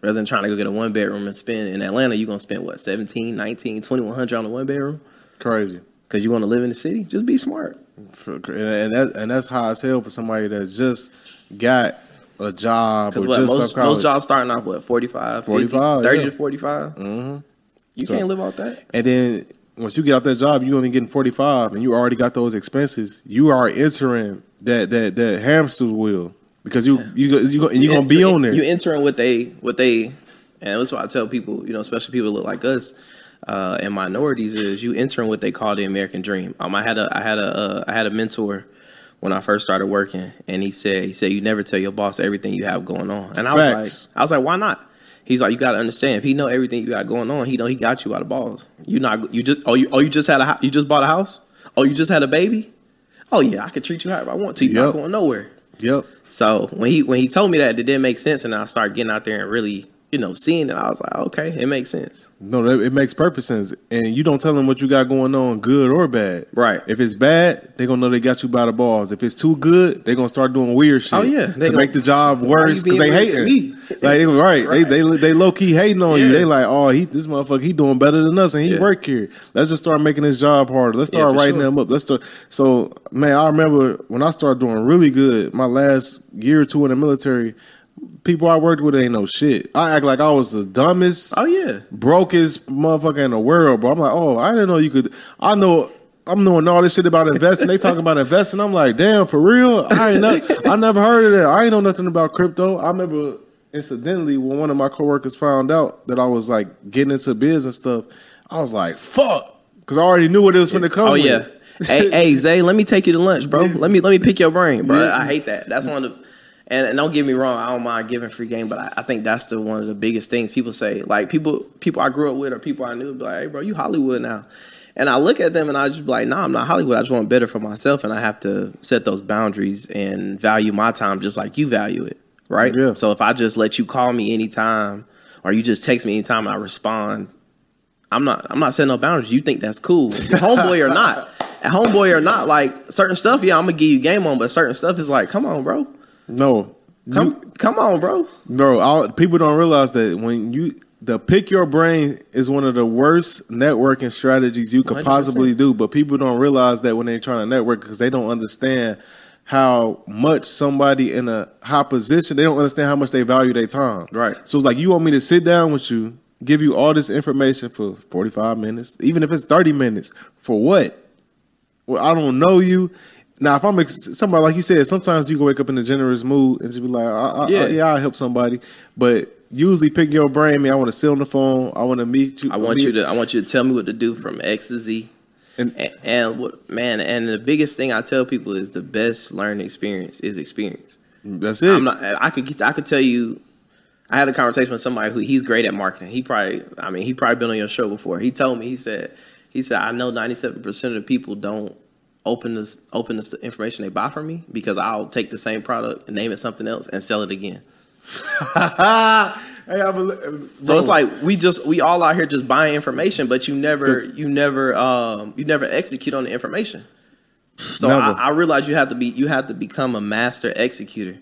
Rather than trying to go get a one bedroom and spend in Atlanta, you're gonna spend what 17, 19, 2100 on a one bedroom Crazy. Because you want to live in the city. Just be smart. For- and that's and that's high as hell for somebody that just got a job or what just most, most jobs starting off what 45, 50, 45, 30 yeah. to 45. Mm-hmm. You So- can't live off that. And then once you get out that job, you only getting 45 and you already got those expenses. You are entering that that that hamster's wheel because you you you go- and you're going to be on there. You entering what they what they, and that's why I tell people, you know, especially people that look like us uh, and minorities, is you entering what they call the American dream. Um, I had a I had a uh, I had a mentor when I first started working, and he said he said you never tell your boss everything you have going on, and I was Facts. like I was like why not? He's like you got to understand if he know everything you got going on, he know he got you out of balls. You not you just oh you oh you just had a you just bought a house, oh you just had a baby, oh yeah I could treat you however I want to. You're Yep. not going nowhere. yep. So when he when he told me that, it didn't make sense, and I started getting out there and really, you know, seeing it. I was like, okay, it makes sense. No, it makes perfect sense. And you don't tell them what you got going on, good or bad. Right. If it's bad, they're gonna know they got you by the balls. If it's too good, they're gonna start doing weird shit. Oh, yeah. They to gon- make the job worse because they hating. me? Like they right, Right. They they they low key hating on you. They like, oh, he this motherfucker, he doing better than us, and he Yeah. work here. Let's just start making his job harder. Let's start for writing sure. them up. Let's start. So man, I remember when I started doing really good. My last year or two in the military. People I worked with ain't no shit. I act like I was the dumbest Oh yeah, brokest motherfucker in the world, bro. I'm like, oh, I didn't know you could. I know. I'm knowing all this shit about investing. They talking about investing. I'm like, damn, for real? I ain't know, I never heard of that. I ain't know nothing about crypto. I remember incidentally when one of my coworkers found out that I was like getting into biz and stuff. I was like, fuck, because I already knew what it was going to come. oh with. yeah. hey, hey, Zay, let me take you to lunch, bro. Let me let me pick your brain, bro. Yeah. I hate that. That's one of the. And, and don't get me wrong, I don't mind giving free game, but I, I think that's the one of the biggest things people say. Like people, people I grew up with or people I knew, be like, "Hey, bro, you Hollywood now." And I look at them and I just be like, "Nah, I'm not Hollywood. I just want better for myself, and I have to set those boundaries and value my time just like you value it, right?" Yeah. So if I just let you call me anytime, or you just text me anytime and I respond, I'm not I'm not setting no boundaries. You think that's cool, homeboy or not? And homeboy or not, like certain stuff, yeah, I'm gonna give you game on, but certain stuff is like, come on, bro, No, come come on, bro. Bro, all, people don't realize that when you the pick your brain is one of the worst networking strategies you could 100%. possibly do. But people don't realize that when they're trying to network because they don't understand how much somebody in a high position they don't understand how much they value their time. Right. So it's like you want me to sit down with you, give you all this information for forty five minutes, even if it's thirty minutes. For what? Well, I don't know you. Now, if I'm ex- somebody like you said, sometimes you can wake up in a generous mood and just be like, I, I, Yeah. yeah, yeah, I'll help somebody. But usually, pick your brain. Me, I want to sit on the phone. I want to meet you. I want meet- you to I want you to tell me what to do from X to Z. And- And, and what man, and the biggest thing I tell people is the best learning experience is experience. That's it. I'm not. I could. get- I could tell you. I had a conversation with somebody who he's great at marketing. He probably. I mean, he probably been on your show before. He told me. He said. He said I know 97 percent of the people don't open this open this information they buy from me because I'll take the same product and name it something else and sell it again. hey, believe, So it's like we just we all out here just buying information, but you never you never um you never execute on the information. So I. I realize you have to be you have to become a master executor.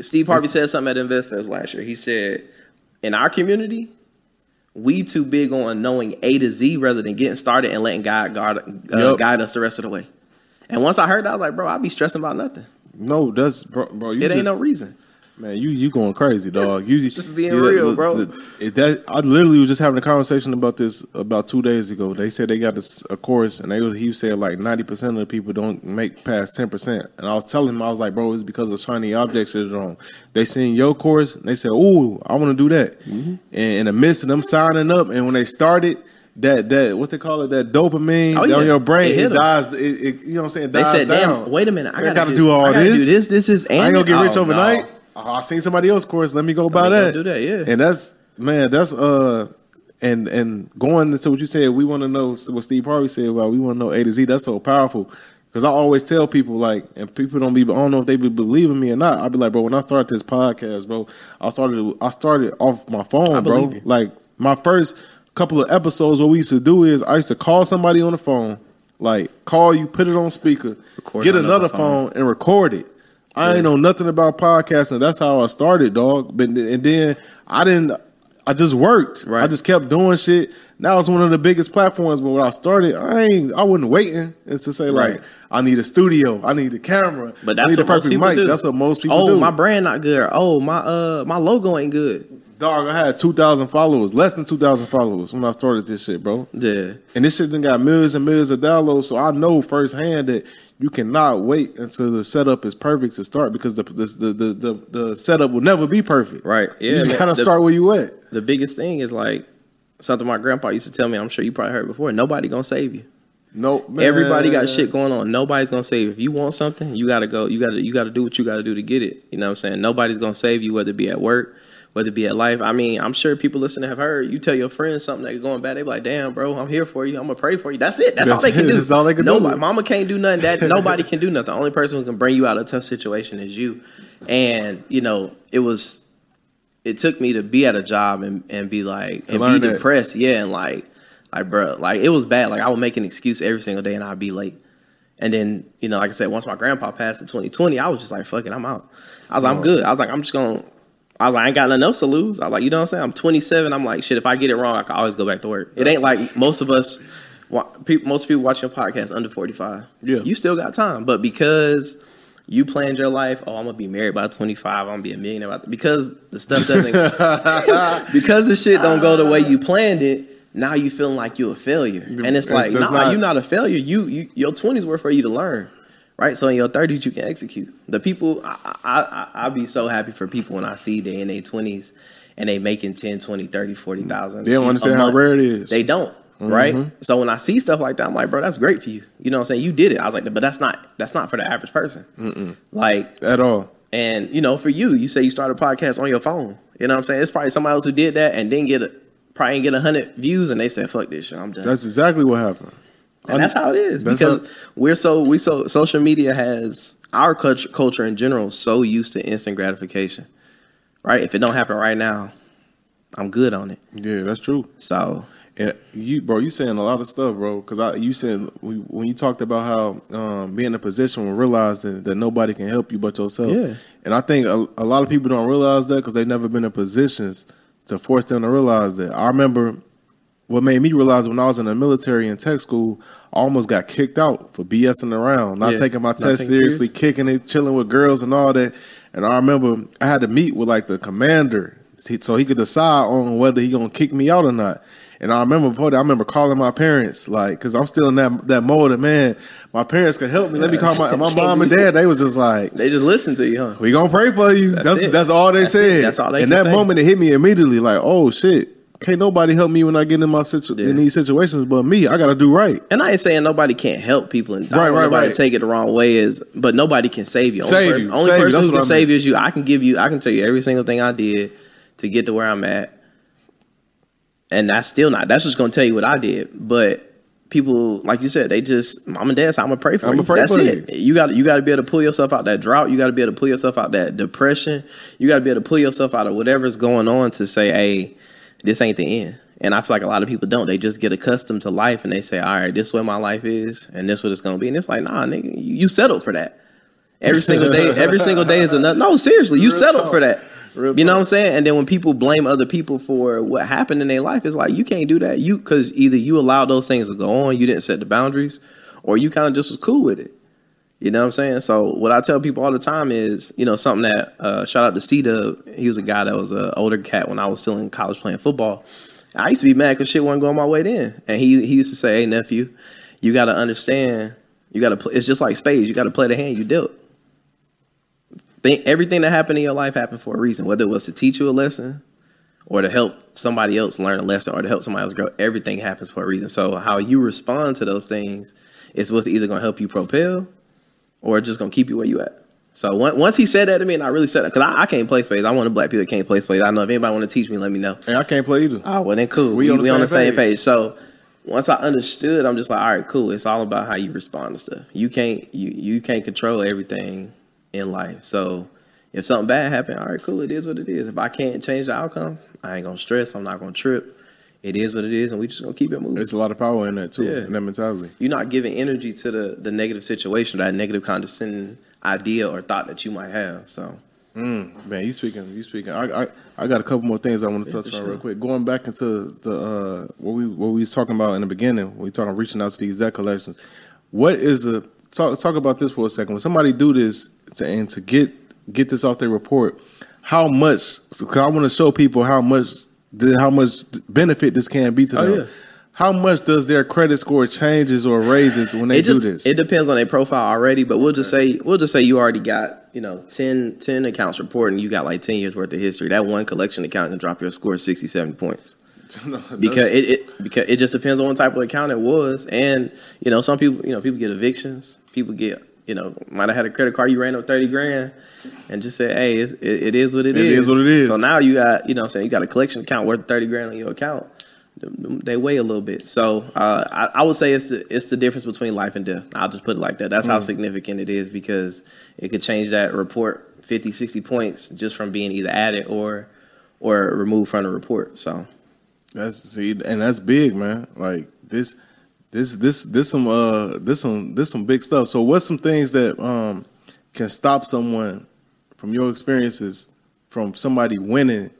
Steve Harvey said something at Invest Fest last year. He said, in our community, we too big on knowing A to Z rather than getting started and letting God guard, uh, Yep. guide us the rest of the way. And once I heard that, I was like, bro, I'll be stressing about nothing. No, that's bro. bro you It ain't no reason. Man, you you going crazy, dog. You Just being real, bro. it- that I literally was just having a conversation about this about two days ago. They said they got this, a course, and they was he said like ninety percent of the people don't make past ten percent. And I was telling him, I was like, bro, it's because of shiny object syndrome. They seen your course, and they said, "Ooh, I want to do that." Mm-hmm. And in the midst of them signing up, and when they started. That that what they call it that dopamine Oh, on your brain It it, dies it, it- you know what I'm saying They said, down. damn, wait a minute. I I gotta, gotta do all I gotta this. do this. This is I ain't gonna get rich oh, overnight. no. Oh, I seen somebody else course. Let me go buy that. do that, yeah. And that's man, that's uh, and and going into what you said, we want to know what Steve Harvey said about we want to know A to Z. That's so powerful because I always tell people like, and people don't be, I don't know if they be believing me or not. I'll be like, bro, when I started this podcast, bro, I started, I started off my phone, bro. you. Like my first couple of episodes, what we used to do is I used to call somebody on the phone, like call you, put it on speaker, Record get another another phone. phone and record it. I ain't know nothing about podcasting. That's how I started, dog. But and then I didn't. I just worked. Right. I just kept doing shit. Now it's one of the biggest platforms. But when I started, I ain't. I wasn't waiting. It's to say like, Right. I need a studio. I need a camera. But I that's need what the perfect mic. do. That's what most people oh, do. my brand not good. Oh, my uh, my logo ain't good. dog. I had two thousand followers, less than two thousand followers when I started this shit, bro. Yeah, And this shit then got millions and millions of downloads. So I know firsthand that you cannot wait until the setup is perfect to start because the the the the, the, setup will never be perfect. right. Yeah, you just man. gotta The- start where you at. the biggest thing is like something my grandpa used to tell me. I'm sure you probably heard before. Nobody gonna save you. No, man. Everybody got shit going on. Nobody's gonna save you. If you want something, you gotta go. You gotta you gotta do what you gotta do to get it. You know what I'm saying? Nobody's gonna save you, whether it be at work, whether it be at life. I mean, I'm sure people listening have heard. You tell your friends something that going bad, they be like, "Damn, bro, I'm here for you. I'm gonna pray for you." That's it. That's, That's all they can do. That's all they can do. Mama can't do nothing. That nobody can do nothing. The only person who can bring you out of a tough situation is you. And you know, it was. It took me to be at a job and, and be like To and be that. depressed, yeah, and like like bro, like it was bad. Like I would make an excuse every single day and I'd be late. And then, you know, like I said, once my grandpa passed in 2020, I was just like, fuck it, I'm out. I was like, I'm good. I was like, I'm just going to, I was like, I ain't got nothing else to lose. I was like, you know what I'm saying? I'm 27. I'm like, shit, if I get it wrong, I can always go back to work. It ain't like most of us, most people watching podcast under 45. Yeah. You still got time. But because you planned your life, oh, I'm going to be married by 25, I'm going to be a millionaire. By because the stuff doesn't, because the shit don't go the way you planned it, now you feeling like you're a failure. And it's like, nah, not- you're not a failure. You, you your 20s were for you to learn. Right, so in your 30s you can execute. The people, I, I, I, I'll be so happy for people when I see they in their 20s and they making 10, 20, 30, 40,000. They don't understand how rare it is. They don't, mm-hmm. right? So when I see stuff like that, I'm like, bro, that's great for you. You know what I'm saying? You did it. I was like, but that's not that's not for the average person. Like, At all. and you know, for you, you say you started a podcast on your phone. You know what I'm saying? It's probably somebody else who did that and didn't get a probably didn't get a hundred views, and they said, "Fuck this shit, I'm done." That's exactly what happened. And that's how it is because how- we're so we so social media has our culture, culture in general so used to instant gratification. Right? If it don't happen right now, I'm good on it. Yeah, that's true. So And you, bro, you saying a lot of stuff, bro. Because I, you said when you talked about how um, being in a position where realizing that nobody can help you but yourself. Yeah. And I think a, a lot of people don't realize that because they've never been in positions to force them to realize that. I remember what made me realize when I was in the military and tech school, I almost got kicked out for BSing around, not Yeah, taking my test seriously, serious. kicking it, chilling with girls and all that. And I remember I had to meet with like the commander so he could decide on whether he gonna kick me out or not. And I remember before that, I remember calling my parents, like, cause I'm still in that that mode of man. My parents could help me. Let me call my my mom and dad. They was just like, they just listen to you, huh? we gonna pray for you. That's That's it. that's, all they That's it. said. That's all they In that say. moment, it hit me immediately. Like, oh shit, can't nobody help me when I get in my situ- Yeah. in these situations, but me. I gotta do right. And I ain't saying nobody can't help people, and Right, right, nobody right. take it the wrong way. Is but nobody can save you. Only Save person, you. Only Save person That's who can I save you is you. I can give you. I can tell you every single thing I did to get to where I'm at, and that's still not. That's just gonna tell you what I did. But people, like you said, they just mom and dad. Say, I'm gonna pray for I'ma you. pray that's for it. You got you got to be able to pull yourself out that drought. You got to be able to pull yourself out that depression. You got to be able to pull yourself out of whatever's going on to say, hey, this ain't the end. And I feel like a lot of people don't. They just get accustomed to life and they say, all right, this is what my life is and this is what it's gonna be. And it's like, nah, nigga, you, you settled for that. Every single day, every single day is enough. No, seriously, you Real settled talk. for that. Real you know talk. what I'm saying? And then when people blame other people for what happened in their life, it's like you can't do that. You because either you allowed those things to go on, you didn't set the boundaries, or you kind of just was cool with it. You know what I'm saying? So what I tell people all the time is, you know, something that uh, shout out to C Dub. He was a guy that was an older cat when I was still in college playing football. I used to be mad because shit wasn't going my way then, and he he used to say, "Hey nephew, you got to understand. You got to play. It's just like spades. You got to play the hand you dealt. Think everything that happened in your life happened for a reason. Whether it was to teach you a lesson, or to help somebody else learn a lesson, or to help somebody else grow. Everything happens for a reason. So how you respond to those things is what's either going to help you propel, or just to keep you where you at. So once he said that to me, and I really said that because I, I can't play spades. I want to black people that can't play spades. I know if anybody want to teach me, let me know. And I can't play either. Oh, well then cool. We on the same page. page. So once I understood, I'm just like, all right, cool. It's all about how you respond to stuff. You can't you you can't control everything in life. So if something bad happened, all right, cool. It is what it is. If I can't change the outcome, I ain't gonna stress. I'm not gonna trip. It is what it is, and we just gonna keep it moving. There's a lot of power in that too, Yeah. in that mentality. You're not giving energy to the the negative situation, that negative condescending idea or thought that you might have. So Mm, man, you speaking, you speaking. I, I, I got a couple more things I want to Yeah, touch on sure. real quick. Going back into the uh, what we what we was talking about in the beginning, we talking reaching out to these debt collections. What is a talk talk about this for a second? When somebody do this to, and to get get this off their report, how much? Because I want to show people how much how much benefit this can be to Oh, them. yeah. How much does their credit score changes or raises when they it just do this? it depends on their profile already, but we'll just say we'll just say you already got you know 10, 10 accounts reporting. You got like ten years worth of history. That one collection account can drop your score sixty seven points No, that's- because it, it because it just depends on what type of account it was, and you know some people you know people get evictions, people get you know might have had a credit card you ran up thirty grand, and just said hey it's, it, it is what It is what it is. So now you got you know what I'm saying you got a collection account worth thirty grand on your account. They weigh a little bit, so uh, I, I would say it's the it's the difference between life and death. I'll just put it like that. That's Mm. how significant it is because it could change that report 50, 60 points just from being either added or or removed from the report. So That's see, and that's big, man. Like this, this, this, this some, uh, this some, this some big stuff. So, what's some things that um can stop someone from your experiences from somebody winning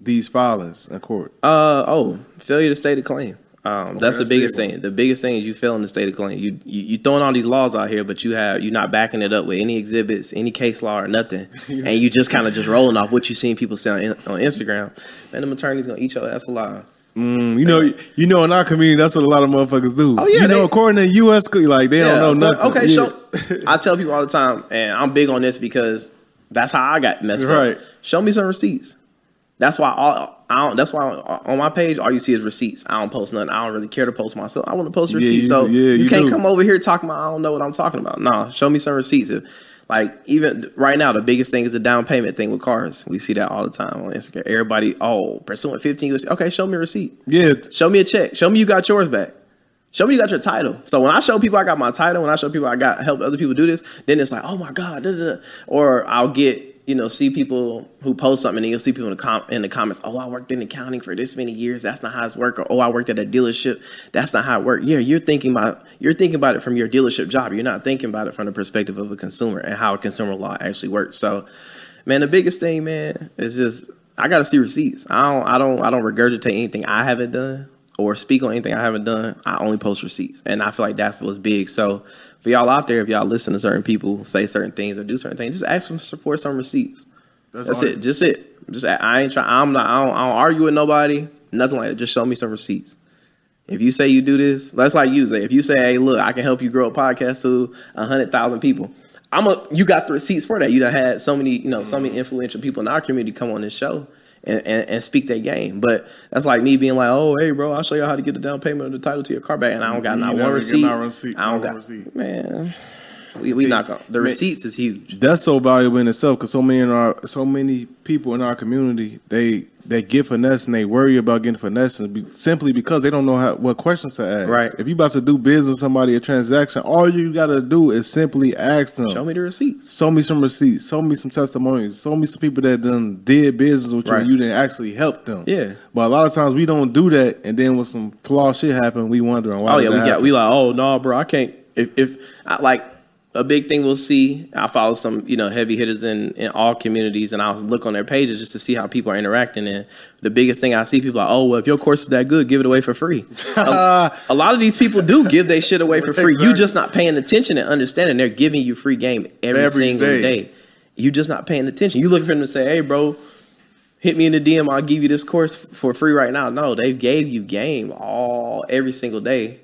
these filings in court? Uh oh, failure to state a claim. Um, that's, that's the biggest big thing. The biggest thing is you fail in the state of claim. You, you you throwing all these laws out here, but you have you're not backing it up with any exhibits, any case law or nothing, and you just kind of just rolling off what you seen people say on, on Instagram. Man, the attorneys gonna eat your ass alive. Mm, you know, you know, in our community, that's what a lot of motherfuckers do. Oh, yeah, you know, according to U.S. like they don't know nothing. Okay, Yeah. show. I tell people all the time, and I'm big on this because that's how I got messed Right. up. Show me some receipts. That's why all, I don't, that's why on my page all you see is receipts. I don't post nothing. I don't really care to post myself. I want to post Yeah, receipts. you- so yeah, you, you can't do. come over here talking about I don't know what I'm talking about. No, show me some receipts. If- Like even right now, the biggest thing is the down payment thing with cars. We see that all the time on Instagram. Everybody, oh, pursuing 15 USC. Okay, show me a receipt. yeah, Show me a check. Show me you got yours back. Show me you got your title. So when I show people I got my title, when I show people I got help other people do this, then it's like, oh my god, da, da, da. or I'll get you know see people who post something and you'll see people in the com- in the comments, oh I worked in accounting for this many years, that's not how it's work, or oh I worked at a dealership, that's not how it worked. Yeah, you're thinking about you're thinking about it from your dealership job. You're not thinking about it from the perspective of a consumer and how a consumer law actually works. So, man, the biggest thing, man, is just I gotta see receipts. I don't I don't I don't regurgitate anything I haven't done or speak on anything I haven't done. I only post receipts, and I feel like that's what's big. So for y'all out there, if y'all listen to certain people say certain things or do certain things, just ask them to support some receipts. That's, all- it. Just it. Just I ain't trying. I'm not. I don't, I don't argue with nobody. Nothing like that. Just show me some receipts. If you say you do this, that's like you say. If you say, "Hey, look, I can help you grow a podcast to a hundred thousand people," I'm a. You got the receipts for that. You done had so many, you know, so many mm-hmm. influential people in our community come on this show and, and, and speak that game. But that's like me being like, "Oh, hey, bro, I'll show you how to get the down payment of the title to your car back," and I don't got You not never one get receipt. not receipt- I don't not got receipt. man. We we not gonna. The Man. receipts is huge. that's so valuable in itself because so many in our so many people in our community they they get finesse and they worry about getting finesse be, simply because they don't know how, what questions to ask. Right. If you about to do business with somebody a transaction, all you got to do is simply ask them. Show me the receipts. Show me some receipts. Show me some testimonies. Show me some people that done did business with you Right. and you didn't actually help them. Yeah. But a lot of times we don't do that, and then when some flaw shit happen, we wondering why. Oh yeah, we got we like oh no, bro, I can't. If if I, like a big thing we'll see. I follow some, you know, heavy hitters in, in all communities, and I'll look on their pages just to see how people are interacting. And the biggest thing I see people are, oh, well, if your course is that good, give it away for free. a, a lot of these people do give their shit away for free. You just not paying attention and understanding. They're giving you free game every, Every single day. day. You just not paying attention. You looking for them to say, hey, bro, hit me in the DM. I'll give you this course for free right now. No, they gave you game all every single day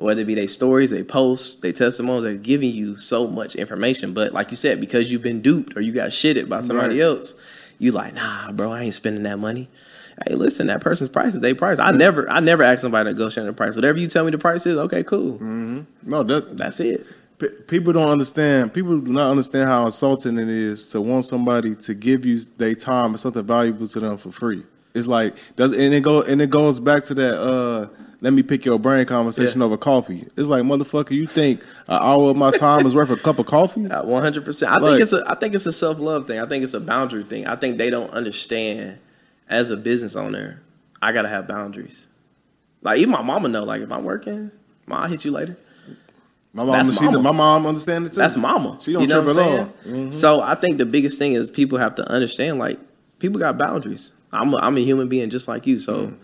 whether it be their stories, they posts, they testimonies, they're giving you so much information. But like you said, because you've been duped or you got shitted by somebody Right. else, you like, nah, bro, I ain't spending that money. Hey, listen, that person's price is their price. I never, I never ask somebody to negotiate the price. Whatever you tell me the price is, okay, cool. No, that That's it. P- people don't understand. People do not understand how insulting it is to want somebody to give you their time or something valuable to them for free. It's like does and it go and it goes back to that. uh let me pick your brain conversation Yeah. over coffee. It's like motherfucker, you think an hour of my time is worth a cup of coffee? One hundred percent. I Like- think it's a. I think it's a self love thing. I think it's a boundary thing. I think they don't understand. As a business owner, I gotta have boundaries. Like even my mama know. Like if I'm working, I'll hit you later. My mom, That's she, mama. my mom understand it too. That's mama. She don't You know trip at all. Mm-hmm. So I think the biggest thing is people have to understand like people got boundaries. I'm a, I'm a human being just like you. So Mm.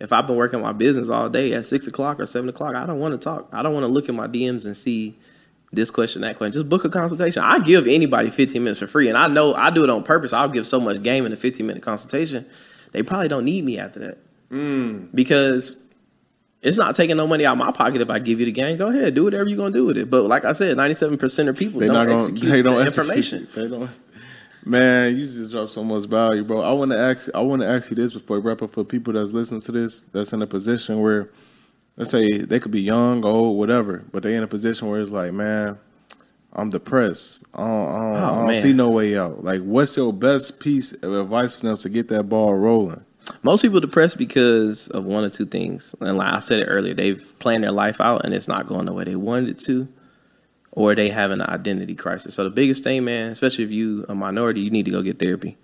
If I've been working my business all day at six o'clock or seven o'clock, I don't want to talk. I don't want to look at my DMs and see this question, that question. Just book a consultation. I give anybody 15 minutes for free, and I know I do it on purpose. I'll give so much game in a 15 minute consultation. They probably don't need me after that Mm. because it's not taking no money out of my pocket if I give you the game. Go ahead, do whatever you're gonna do with it. But like I said, 97 percent of people They don't gonna. execute They don't the execute. information. They don't. Man, you just dropped so much value, bro. I want to ask. I want to ask you this before we wrap up for people that's listening to this, that's in a position where, let's say they could be young, old, whatever, but they in a position where it's like, man, I'm depressed. I don't, I don't, I Oh, don't see no way out. Like, what's your best piece of advice for them to get that ball rolling? Most people depressed because of one or two things. And like I said it earlier, they've planned their life out and it's not going the way they wanted it to, or they have an identity crisis. So the biggest thing, man, especially if you a minority, you need to go get therapy.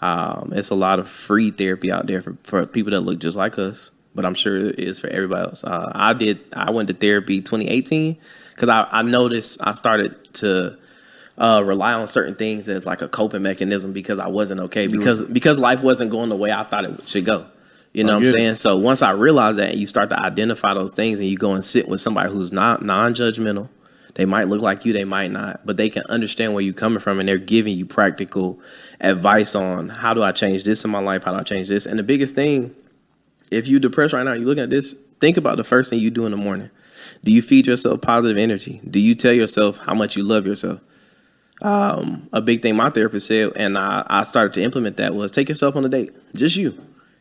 Um, it's a lot of free therapy out there for, for people that look just like us, but I'm sure it is for everybody else. Uh, I did. I went to therapy 2018 because I, I noticed I started to uh, rely on certain things as like a coping mechanism because I wasn't okay because because life wasn't going the way I thought it should go. You know I what I'm get it. saying? So once I realized that, and you start to identify those things, and you go and sit with somebody who's not non-judgmental. They might look like you, they might not, but they can understand where you're coming from, and they're giving you practical advice on how do I change this in my life, how do I change this. And the biggest thing, if you're depressed right now, you're looking at this. Think about the first thing you do in the morning. Do you feed yourself positive energy? Do you tell yourself how much you love yourself? um, a big thing my therapist said, and I, I started to implement that was take yourself on a date, just you.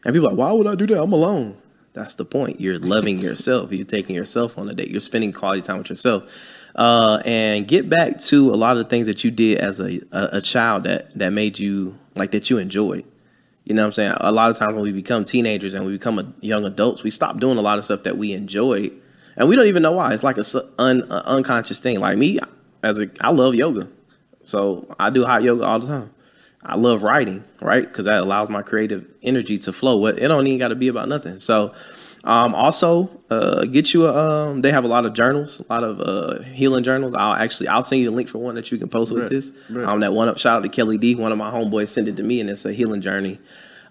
And people are like, why would I do that? I'm alone. That's the point. You're loving yourself. You're taking yourself on a date. You're spending quality time with yourself. Uh, and get back to a lot of the things that you did as a, a, a child that, that made you like that you enjoyed. You know what I'm saying? A lot of times when we become teenagers and we become a, young adults, we stop doing a lot of stuff that we enjoyed, and we don't even know why. It's like a un, unconscious thing. Like me, as a, I love yoga, so I do hot yoga all the time. I love writing, right? Because that allows my creative energy to flow. It don't even got to be about nothing. So, um, also uh, get you a. Um, they have a lot of journals, a lot of uh, healing journals. I'll actually I'll send you the link for one that you can post with this. right. Um, that one up. Shout out to Kelly D. One of my homeboys sent it to me, and it's a healing journey.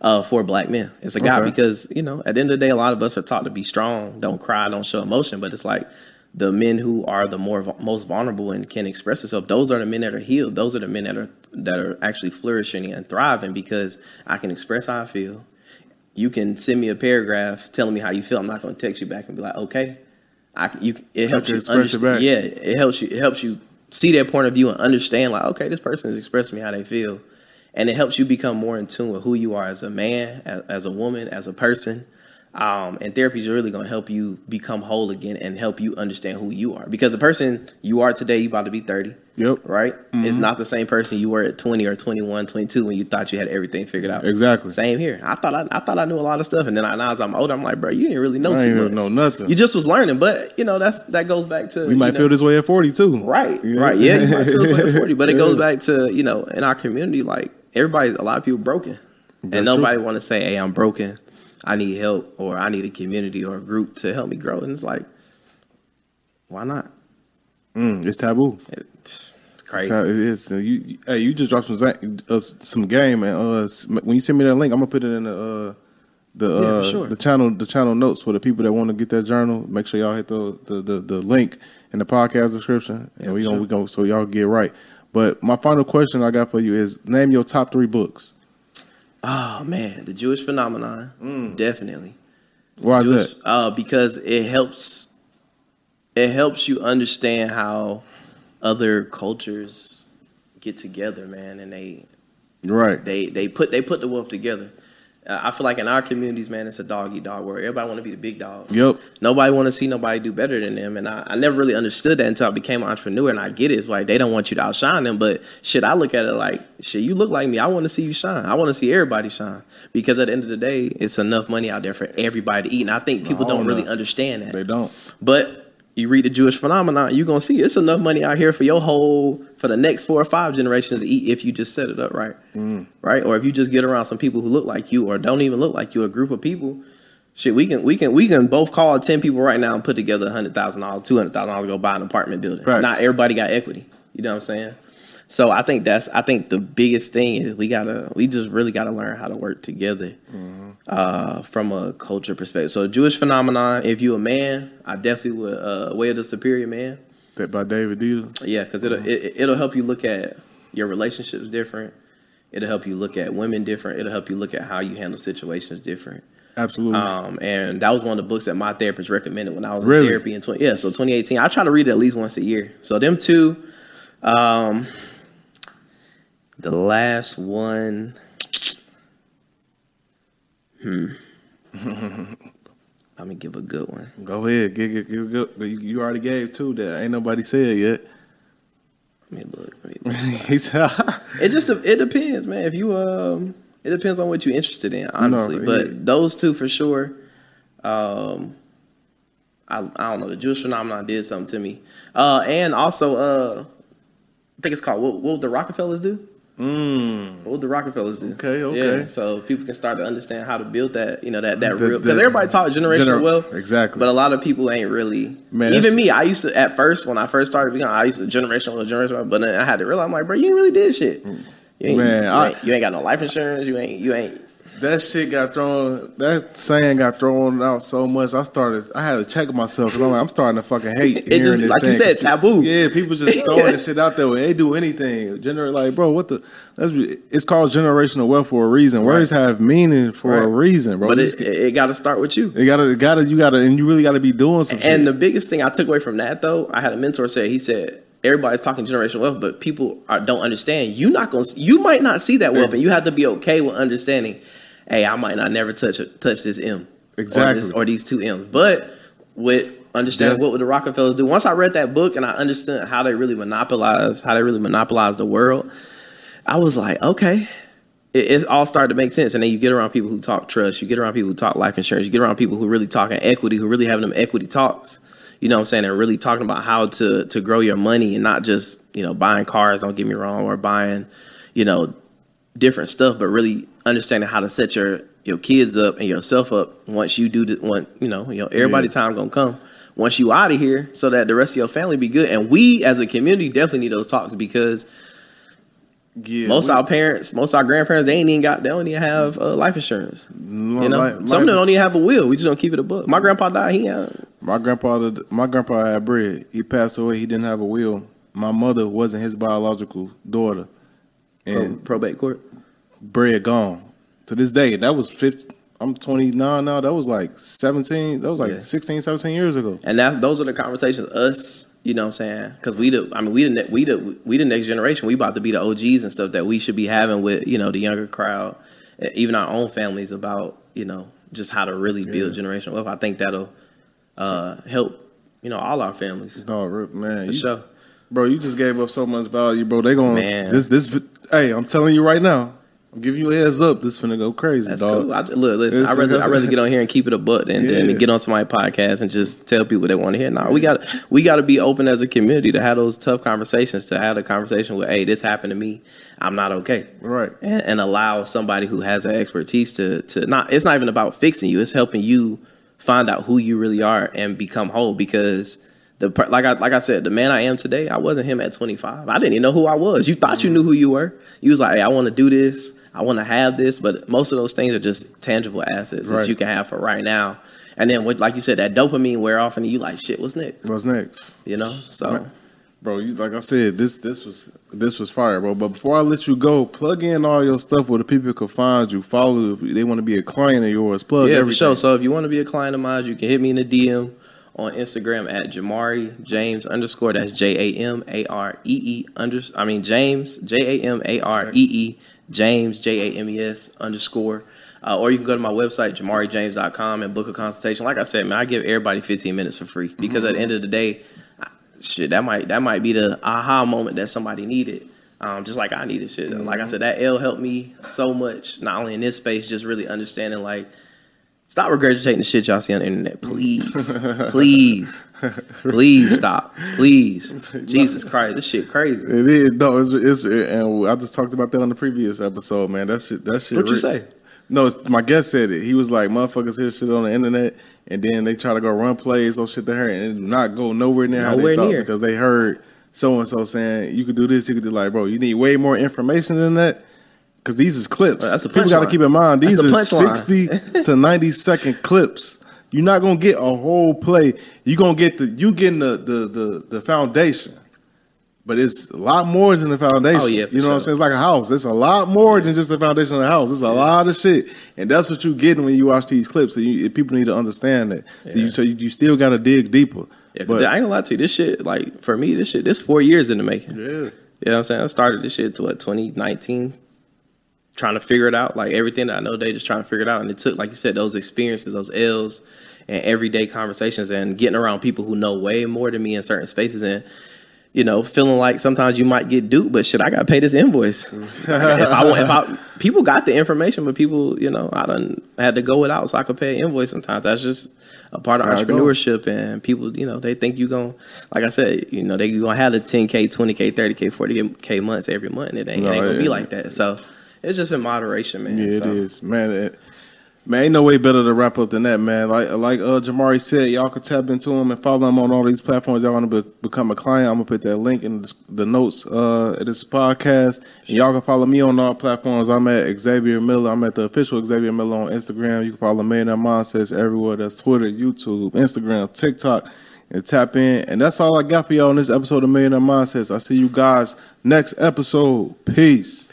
Uh, for black men, it's a guy Okay. because you know at the end of the day, a lot of us are taught to be strong, don't cry, don't show emotion. But it's like the men who are the more most vulnerable and can express themselves. Those are the men that are healed. Those are the men that are that are actually flourishing and thriving because I can express how I feel. You can send me a paragraph telling me how you feel. I'm not going to text you back and be like, okay. I can- you it helps you express it understand. back. Yeah, it helps you. It helps you see their point of view and understand like, okay, this person is expressing me how they feel, and it helps you become more in tune with who you are as a man, as, as a woman, as a person. Um, and therapy is really going to help you become whole again and help you understand who you are. Because the person you are today, you about to be 30, Yep. right? Mm-hmm. Is not the same person you were at 20 or 21, 22 when you thought you had everything figured out. Exactly. Same here. I thought I, I thought I knew a lot of stuff, and then I, now as I'm older, I'm like, bro, you didn't really know I too much. know nothing. You just was learning, but you know that's that goes back to we might know, feel this way at 40 too. Right, Yeah. right. Yeah, you might feel this way at 40, but it goes back to, you know, in our community, like everybody, a lot of people broken. That's and nobody want to say, hey, I'm broken. I need help or I need a community or a group to help me grow. And it's like, why not? Mm, it's taboo. It's crazy. It's it is. You, you- hey, you just dropped some uh, some game, man. Uh, when you send me that link, I'm gonna put it in the uh, the Yeah, uh, sure. the channel the channel notes for the people that want to get that journal. Make sure y'all hit the the, the, the link in the podcast description, and we for gonna sure. we gonna so y'all get right. But my final question I got for you is: name your top three books. Oh man, the Jewish phenomenon, definitely. Why is that? Uh, because it helps. It helps you understand how other cultures get together, man, and they Right. they they put they put the wealth together. I feel like in our communities, man, it's a dog eat dog world. Everybody want to be the big dog. Yep. Nobody want to see nobody do better than them, and I, I never really understood that until I became an entrepreneur. And I get it. It's like they don't want you to outshine them, but shit, I look at it like shit. You look like me. I want to see you shine. I want to see everybody shine because at the end of the day, it's enough money out there for everybody to eat. And I think people don't really understand that. They don't. But you read the Jewish phenomenon, you're gonna see it's enough money out here for your whole for the next four or five generations to eat if you just set it up right, mm. right? Or if you just get around some people who look like you or don't even look like you, a group of people. Shit, we can we can we can both call ten people right now and put together hundred thousand dollars, two hundred thousand dollars, go buy an apartment building. Facts. Not everybody got equity. You know what I'm saying? So I think that's I think the biggest thing is we gotta we just really gotta learn how to work together mm-hmm. Uh, from a culture perspective. So Jewish phenomenon. If you a man, I definitely would uh, way of the superior man. That by David Deida. Yeah, because it'll it, it'll help you look at your relationships different. It'll help you look at women different. It'll help you look at how you handle situations different. Absolutely. Um, and that was one of the books that my therapist recommended when I was Really? in therapy in 20, yeah, so 2018. I try to read it at least once a year. So them two, um, the last one, hmm. Let me give a good one. Go ahead. Give, give, give, give, you, you already gave two that ain't nobody said yet. Let me look. Let me look. he said, It just it depends, man. If you um, it depends on what you're interested in, honestly. No, but yeah. those two for sure. Um, I I don't know. The Jewish phenomenon did something to me. Uh, and also uh, I think it's called what, what would the Rockefellers do? Mm, What the Rockefellers do? Okay, okay. Yeah, so people can start to understand how to build that, you know, that that The- real because everybody talk generational gener- wealth, exactly. But a lot of people ain't really. Man, even me, I used to at first when I first started becoming, I used to generational wealth, generational, wealth, but then I had to realize, I'm like, bro, you ain't really did shit. You ain't, Man, you, I- ain't, you ain't got no life insurance. You ain't, you ain't. That shit got thrown. That saying got thrown out so much. I started. I had to check myself because I'm like, I'm starting to fucking hate It hearing just- this. like you said, taboo. Yeah, people just throwing this shit out there. When they do anything, generate like, bro, what the? That's it's called generational wealth for a reason. Words have meaning for a reason, bro. But it, it, got to start with you. it gotta, it gotta, you gotta, and you really gotta be doing some shit. And the biggest thing I took away from that, though, I had a mentor say, he said, everybody's talking generational wealth, but people are, don't understand. You not gonna, you might not see that wealth, and you have to be okay with understanding. Hey, I might not never touch touch this M, or, Exactly. this, or these two M's, but with understanding That's- what would the Rockefellers do. Once I read that book and I understood how they really monopolize, how they really monopolize the world, I was like, okay. It, it's all started to make sense, and then you get around people who talk trust. You get around people who talk life insurance. You get around people who really talking equity, who really having them equity talks. You know what I'm saying? And really talking about how to to grow your money and not just you know buying cars. Don't get me wrong, or buying you know different stuff, but really understanding how to set your your kids up and yourself up once you do the one. You know, you know everybody Yeah. time gonna come once you out of here, so that the rest of your family be good. And we as a community definitely need those talks because yeah, most we- of our parents, most of our grandparents, they ain't even got, they don't even have uh, life insurance. You know, like- some of them don't even have a will. We just don't keep it a book. My grandpa died. He had, My grandpa, my grandpa had bread. He passed away. He didn't have a will. My mother wasn't his biological daughter, pro- and probate court. Bread gone to this day. That was 50, I'm 29 now. That was like 17. That was like Yeah. 16, 17 years ago. And that those are the conversations us, you know what I'm saying? Because we the, I mean, we the, we the, we the next generation. We about to be the OGs and stuff that we should be having with, you know, the younger crowd, even our own families about, you know, just how to really build generational wealth. I think that'll uh, help, you know, all our families. No, man, For you, sure. bro, you just gave up so much value, bro. They gonna this this. Hey, I'm telling you right now. I'm giving you a heads up. This finna go crazy, That's dog. cool. I, look, listen, I rather I rather get on here and keep it a butt and, Yeah. get on somebody's podcast and just tell people they want to hear. No, we got we got to be open as a community to have those tough conversations. To have a conversation with, hey, this happened to me. I'm not okay. Right. And, and allow somebody who has that expertise to to not. It's not even about fixing you. It's helping you find out who you really are and become whole because. The like I like I said, the man I am today, I wasn't him at 25. I didn't even know who I was. You thought you knew who you were. You was like, hey, I want to do this. I want to have this. But most of those things are just tangible assets Right. that you can have for right now. And then, with, like you said, that dopamine wear off, and you like, shit, what's next? What's next? You know. So Bro, you like I said, this this was this was fire, bro. But before I let you go, plug in all your stuff where the people can find you, follow. If they want to be a client of yours, plug yeah, for sure. So if you want to be a client of mine, you can hit me in the DM on Instagram at Jamaree James underscore. That's J A M A R E E under. I mean James J A M A R E E James J A M E S underscore. Uh, or you can go to my website jamareejames.com and book a consultation. Like I said, man, I give everybody 15 minutes for free because at the end of the day, shit, that might that might be the aha moment that somebody needed. Um, just like I needed shit. Like I said, that L helped me so much, not only in this space, just really understanding like Stop regurgitating the shit y'all see on the internet, please, please, please stop, please. Jesus Christ, this shit crazy. It is no, it's, it's and I just talked about that on the previous episode, man. That shit, that shit. What you say? No, it's, my guest said it. He was like, "Motherfuckers hear shit on the internet, and then they try to go run plays on shit they heard, and it not go nowhere near how Nowhere they thought near. because they heard so and so saying you could do this, you could do like, bro, you need way more information than that." Because these is clips. Well, People got to keep in mind these are sixty to ninety second clips. You're not gonna get a whole play. You're gonna get the you getting the the the, the foundation. But it's a lot more than the foundation. Oh, yeah, you know what I'm saying? It's like a house. It's a lot more than just the foundation of the house. It's a lot of shit, and that's what you're getting when you watch these clips. So you, people need to understand that. So you so you, you still got to dig deeper. Yeah, but I ain't gonna lie to you. This shit, like for me, this shit, this four years in the making. yeah, You know what I'm saying? I started this shit to what 2019, trying to figure it out. Like everything that I know, they just trying to figure it out. And it took, like you said, those experiences, those L's, and everyday conversations, and getting around people who know way more than me in certain spaces, and you know, feeling like sometimes you might get duped, but shit, I gotta pay this invoice. if I if I people got the information, but people, you know, I done had to go without so I could pay an invoice. Sometimes that's just a part of There I go. entrepreneurship, and people, you know, they think you gonna, like I said, you know, they gonna have the 10k, 20k, 30k, 40k months every month, and it ain't, No, it ain't gonna it- be like that. So it's just in moderation, man. yeah, it so. is, man. It, man, ain't no way better to wrap up than that, man. Like like uh, Jamaree said, y'all can tap into him and follow him on all these platforms. Y'all want to be, become a client? I'm gonna put that link in the, the notes uh, of this podcast. And y'all can follow me on all platforms. I'm at Xavier Miller. I'm at the official Xavier Miller on Instagram. You can follow Millionaire Mindsets everywhere. That's Twitter, YouTube, Instagram, TikTok. And tap in. And that's all I got for y'all in this episode of Millionaire Mindsets. I see you guys next episode.